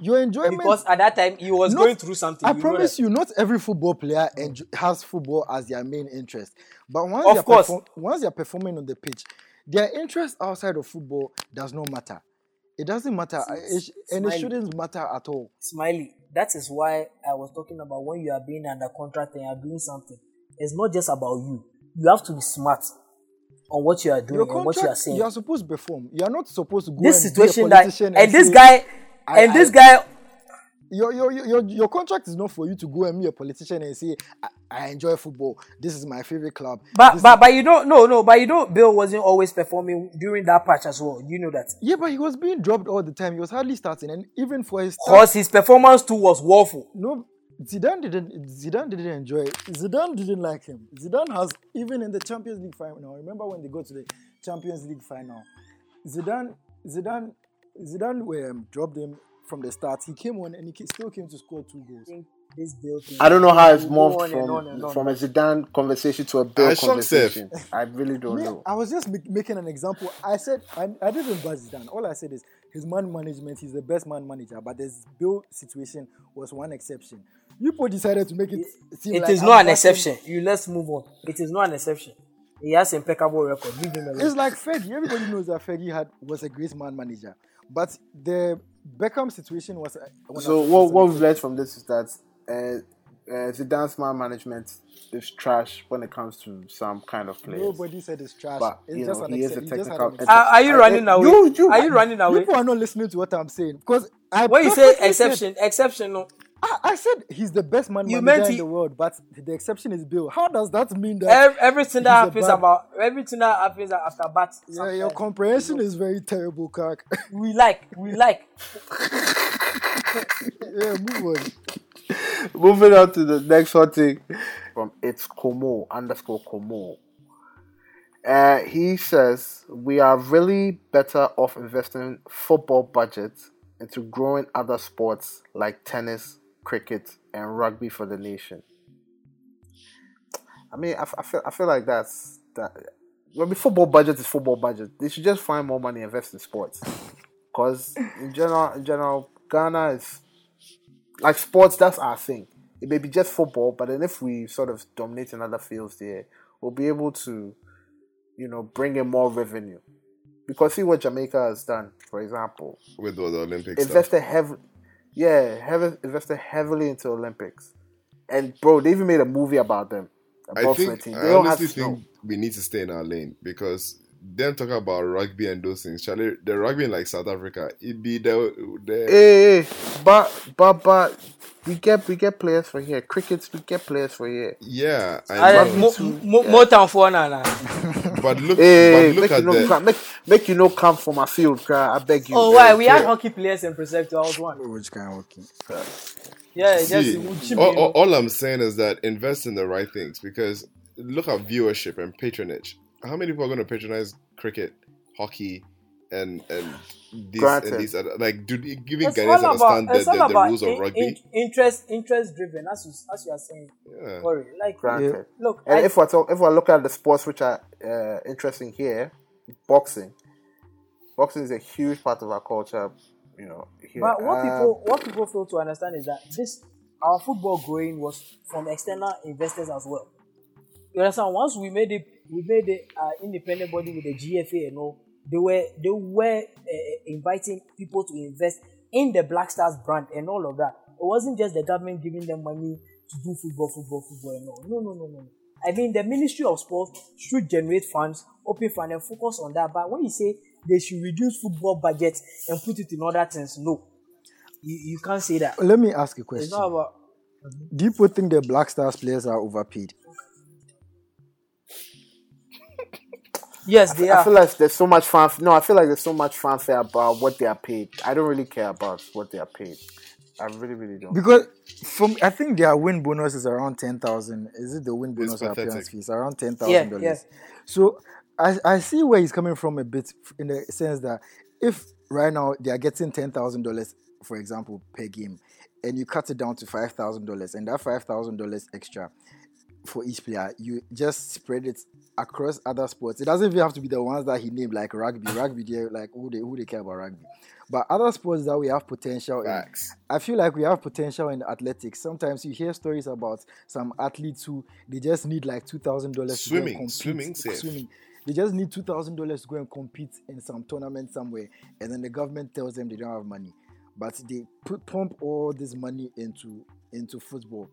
Your enjoyment Because at that time he was Not- going through something. I you promise you, not every football player enjo- has football as their main interest. But once Of they're course. perform- once they're performing on the pitch, their interest outside of football does not matter. It doesn't matter, I- it sh- and it shouldn't matter at all. Smiley, that is why I was talking about when you are being under contract and you are doing something. It's not just about you. You have to be smart on what you are doing Your and what you are saying. you are supposed to perform. You are not supposed to go this and situation that politician and this guy I- and this guy Your, your, your, your, contract is not for you to go and be a politician and say, I, I enjoy football. This is my favorite club. but This but but you don't no no but you know Bale wasn't always performing during that patch as well. You know that. Yeah, but he was being dropped all the time. He was hardly starting, and even for his start, Because his performance too was woeful. no, Zidane didn't. Zidane didn't enjoy it. Zidane didn't like him. Zidane has even in the Champions League final. Remember when they go to the Champions League final? Zidane, Zidane, Zidane um, dropped him from the start. He came on and he still came to score two goals. this Bale thing. I don't know how it's moved on from on on. from a Zidane conversation to a Bale I shocked Seth. conversation. I really don't Me, know. I was just make, making an example. I said I, I didn't bash Zidane. All I said is his man management, he's the best man manager. But this Bale situation was one exception. You people decided to make it seem It like is I'm not an exception. You let's move on. It is not an exception. He has impeccable record. Leave him alone. It's like Fergie. Everybody knows that Fergie had was a great man manager, but the Beckham situation was. uh, So what what we've learned from this is that uh, uh, Zidane's man management is trash when it comes to some kind of players. Nobody said it's trash. But, it's you just know, an he is a he just had technical- an a excep- Are, are you running I- away? you- you- are you running away? People are not listening to what I'm saying because I. When you say perfectly said- exception, exception, no. I, I said he's the best man You manager meant in the world, but the exception is Bale. How does that mean that? Ev- Everything that happens bad- about everything that happens after bat. yeah, your comprehension is very terrible, Kirk. we like, we like. yeah, move on. Moving on to the next one thing from it's Como underscore Como. Uh, he says we are really better off investing football budgets into growing other sports like tennis, cricket, and rugby for the nation. I mean, I, f- I feel I feel like that's that. I mean, football budget is football budget. They should just find more money invest in sports. Because in general, in general, Ghana is like sports, that's our thing. It may be just football, but then if we sort of dominate in other fields there, we'll be able to, you know, bring in more revenue. Because see what Jamaica has done, for example, with the, Olympics. Invested heavily, yeah, have invested heavily into Olympics, and bro, they even made a movie about them. I think 13. I They don't have honestly think we need to stay in our lane because them talking about rugby and those things. Charlie, the rugby in like South Africa, it be the the Hey, hey, but but but we get we get players for here. Crickets, we get players for here. yeah. I I, know. mo, mo, more than four now. now. but look, Hey, but look make you at no the make, make you no come for my field, cry. I beg you. Oh, why? We had hockey players in Preceptor. I was one. Which kind of working? Yeah, See, we'll all, all, all I'm saying is that invest in the right things because look at viewership and patronage. How many people are going to patronize cricket, hockey, and and these Granted. and these other like do they- giving It's Ghanaians all about, understand the, the, the about rules of rugby? in- interest, interest driven. As you, as you are saying, yeah. Worry. Like, Granted. look, And I, if we talk, if we look at the sports which are uh, interesting here, boxing. Boxing is a huge part of our culture. You know, here. But what Uh, people what people fail to understand is that this our football growing was from external investors as well. You understand? Once we made it, we made the uh, independent body with the GFA and all. They were they were uh, inviting people to invest in the Black Stars brand and all of that. It wasn't just the government giving them money to do football, football, football and all. No, no, no, no. I mean, the Ministry of Sport should generate funds, open fund, and focus on that. But when you say they should reduce football budgets and put it in other things, no, you, you can't say that. Let me ask a It's question. not about. Do you think the Black Stars players are overpaid? Yes, they I are. feel like there's so much fan. No, I feel like there's so much fanfare about what they are paid. I don't really care about what they are paid. I really, really don't. Because from I think their win bonus is around ten thousand. Is it the win bonus or appearance fees? Around ten Yeah, thousand yeah. dollars. So I I see where he's coming from a bit in the sense that if right now they are getting ten thousand dollars, for example, per game, and you cut it down to five thousand dollars, and that five thousand dollars extra for each player, you just spread it across other sports. It doesn't even have to be the ones that he named, like rugby. Rugby, they like who they who they care about rugby. But other sports that we have potential in, I feel like we have potential in athletics. Sometimes you hear stories about some athletes who they just need like two thousand dollars to go and Swimming, compete. swimming safe. swimming. They just need two thousand dollars to go and compete in some tournament somewhere, and then the government tells them they don't have money, but they put pump all this money into into football.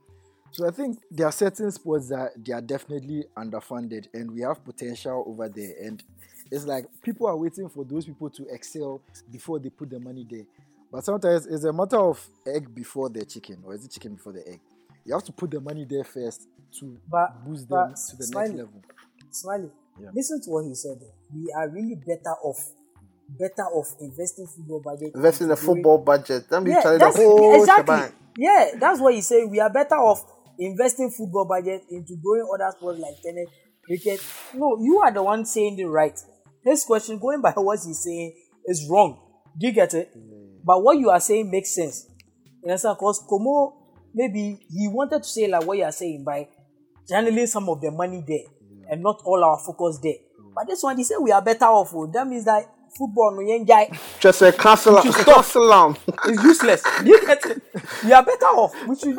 So I think there are certain sports that they are definitely underfunded, and we have potential over there. And it's like people are waiting for those people to excel before they put the money there. But sometimes it's a matter of egg before the chicken, or is it chicken before the egg? You have to put the money there first to But- boost but them to the Smiley, next level. Smiley, Yeah. listen to what he said. We are really better off, better off investing football budget. Invest in the football budget. Then we Yeah, tell you the that's whole exactly. shebang. Yeah, that's what he's saying. We are better off investing football budget into growing other sports like tennis, cricket. No, you are the one saying the right. This question, going by what he's saying, is wrong. Do you get it? But what you are saying makes sense. You understand? Because Como, maybe he wanted to say like what you are saying by channeling some of the money there and not all our focus there. Mm. But this one, he said we are better off. oh. That means that football no yen guy Just say cancel out. Out. is useless. You get it? You are better off. We should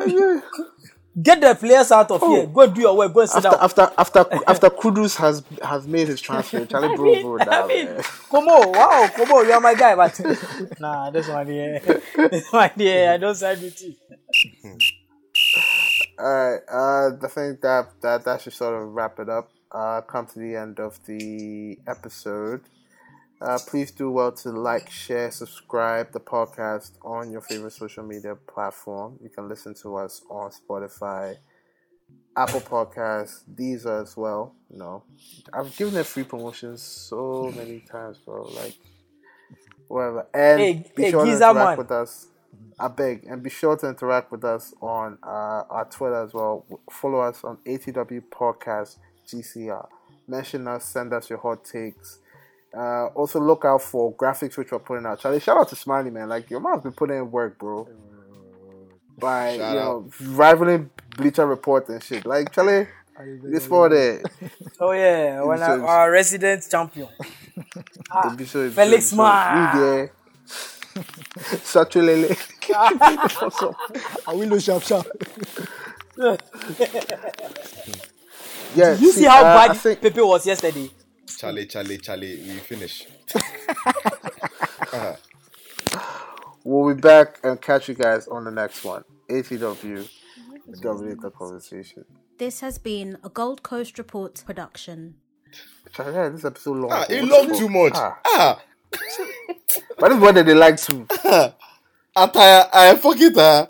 get the players out of here. Go and do your work. Go and sit After down. after after after Kudus has has made his transfer, Charlie I Bro mean, Bro I down. mean, man. come on, wow, come on, you are my guy, but nah, this one here, this one here, I don't side with you. Alright, uh, I think that, that that should sort of wrap it up. Uh, come to the end of the episode. Uh, please do well to like, share, subscribe the podcast on your favorite social media platform. You can listen to us on Spotify, Apple Podcasts, these as well. You know, I've given them free promotions so many times, bro. Like, whatever. And Hey, be hey, sure to interact man. with us. I beg, and be sure to interact with us on uh, our Twitter as well. Follow us on ATW Podcast GCR. Mention us, send us your hot takes. Uh, also look out for graphics which we're putting out. Charlie, shout out to Smiley man. Like your man's been putting in work, bro. By Shout you know rivaling Bleacher Report and shit. Like Charlie, this for there. Oh yeah, when I, our resident champion, Don't be so- Felix so- Man. We there. Satulele. I will look sharp sharp. Yeah, you see how uh, bad think Pepe was yesterday. Charlie, Charlie, Charlie, we finish. we'll be back and catch you guys on the next one. ATW. Dominate the conversation. This has been a Gold Coast Report production. Charlie, this episode long. Ah, it What long too much. Ah, Ah, but this is what they like to. attire, I fuck it. Ah.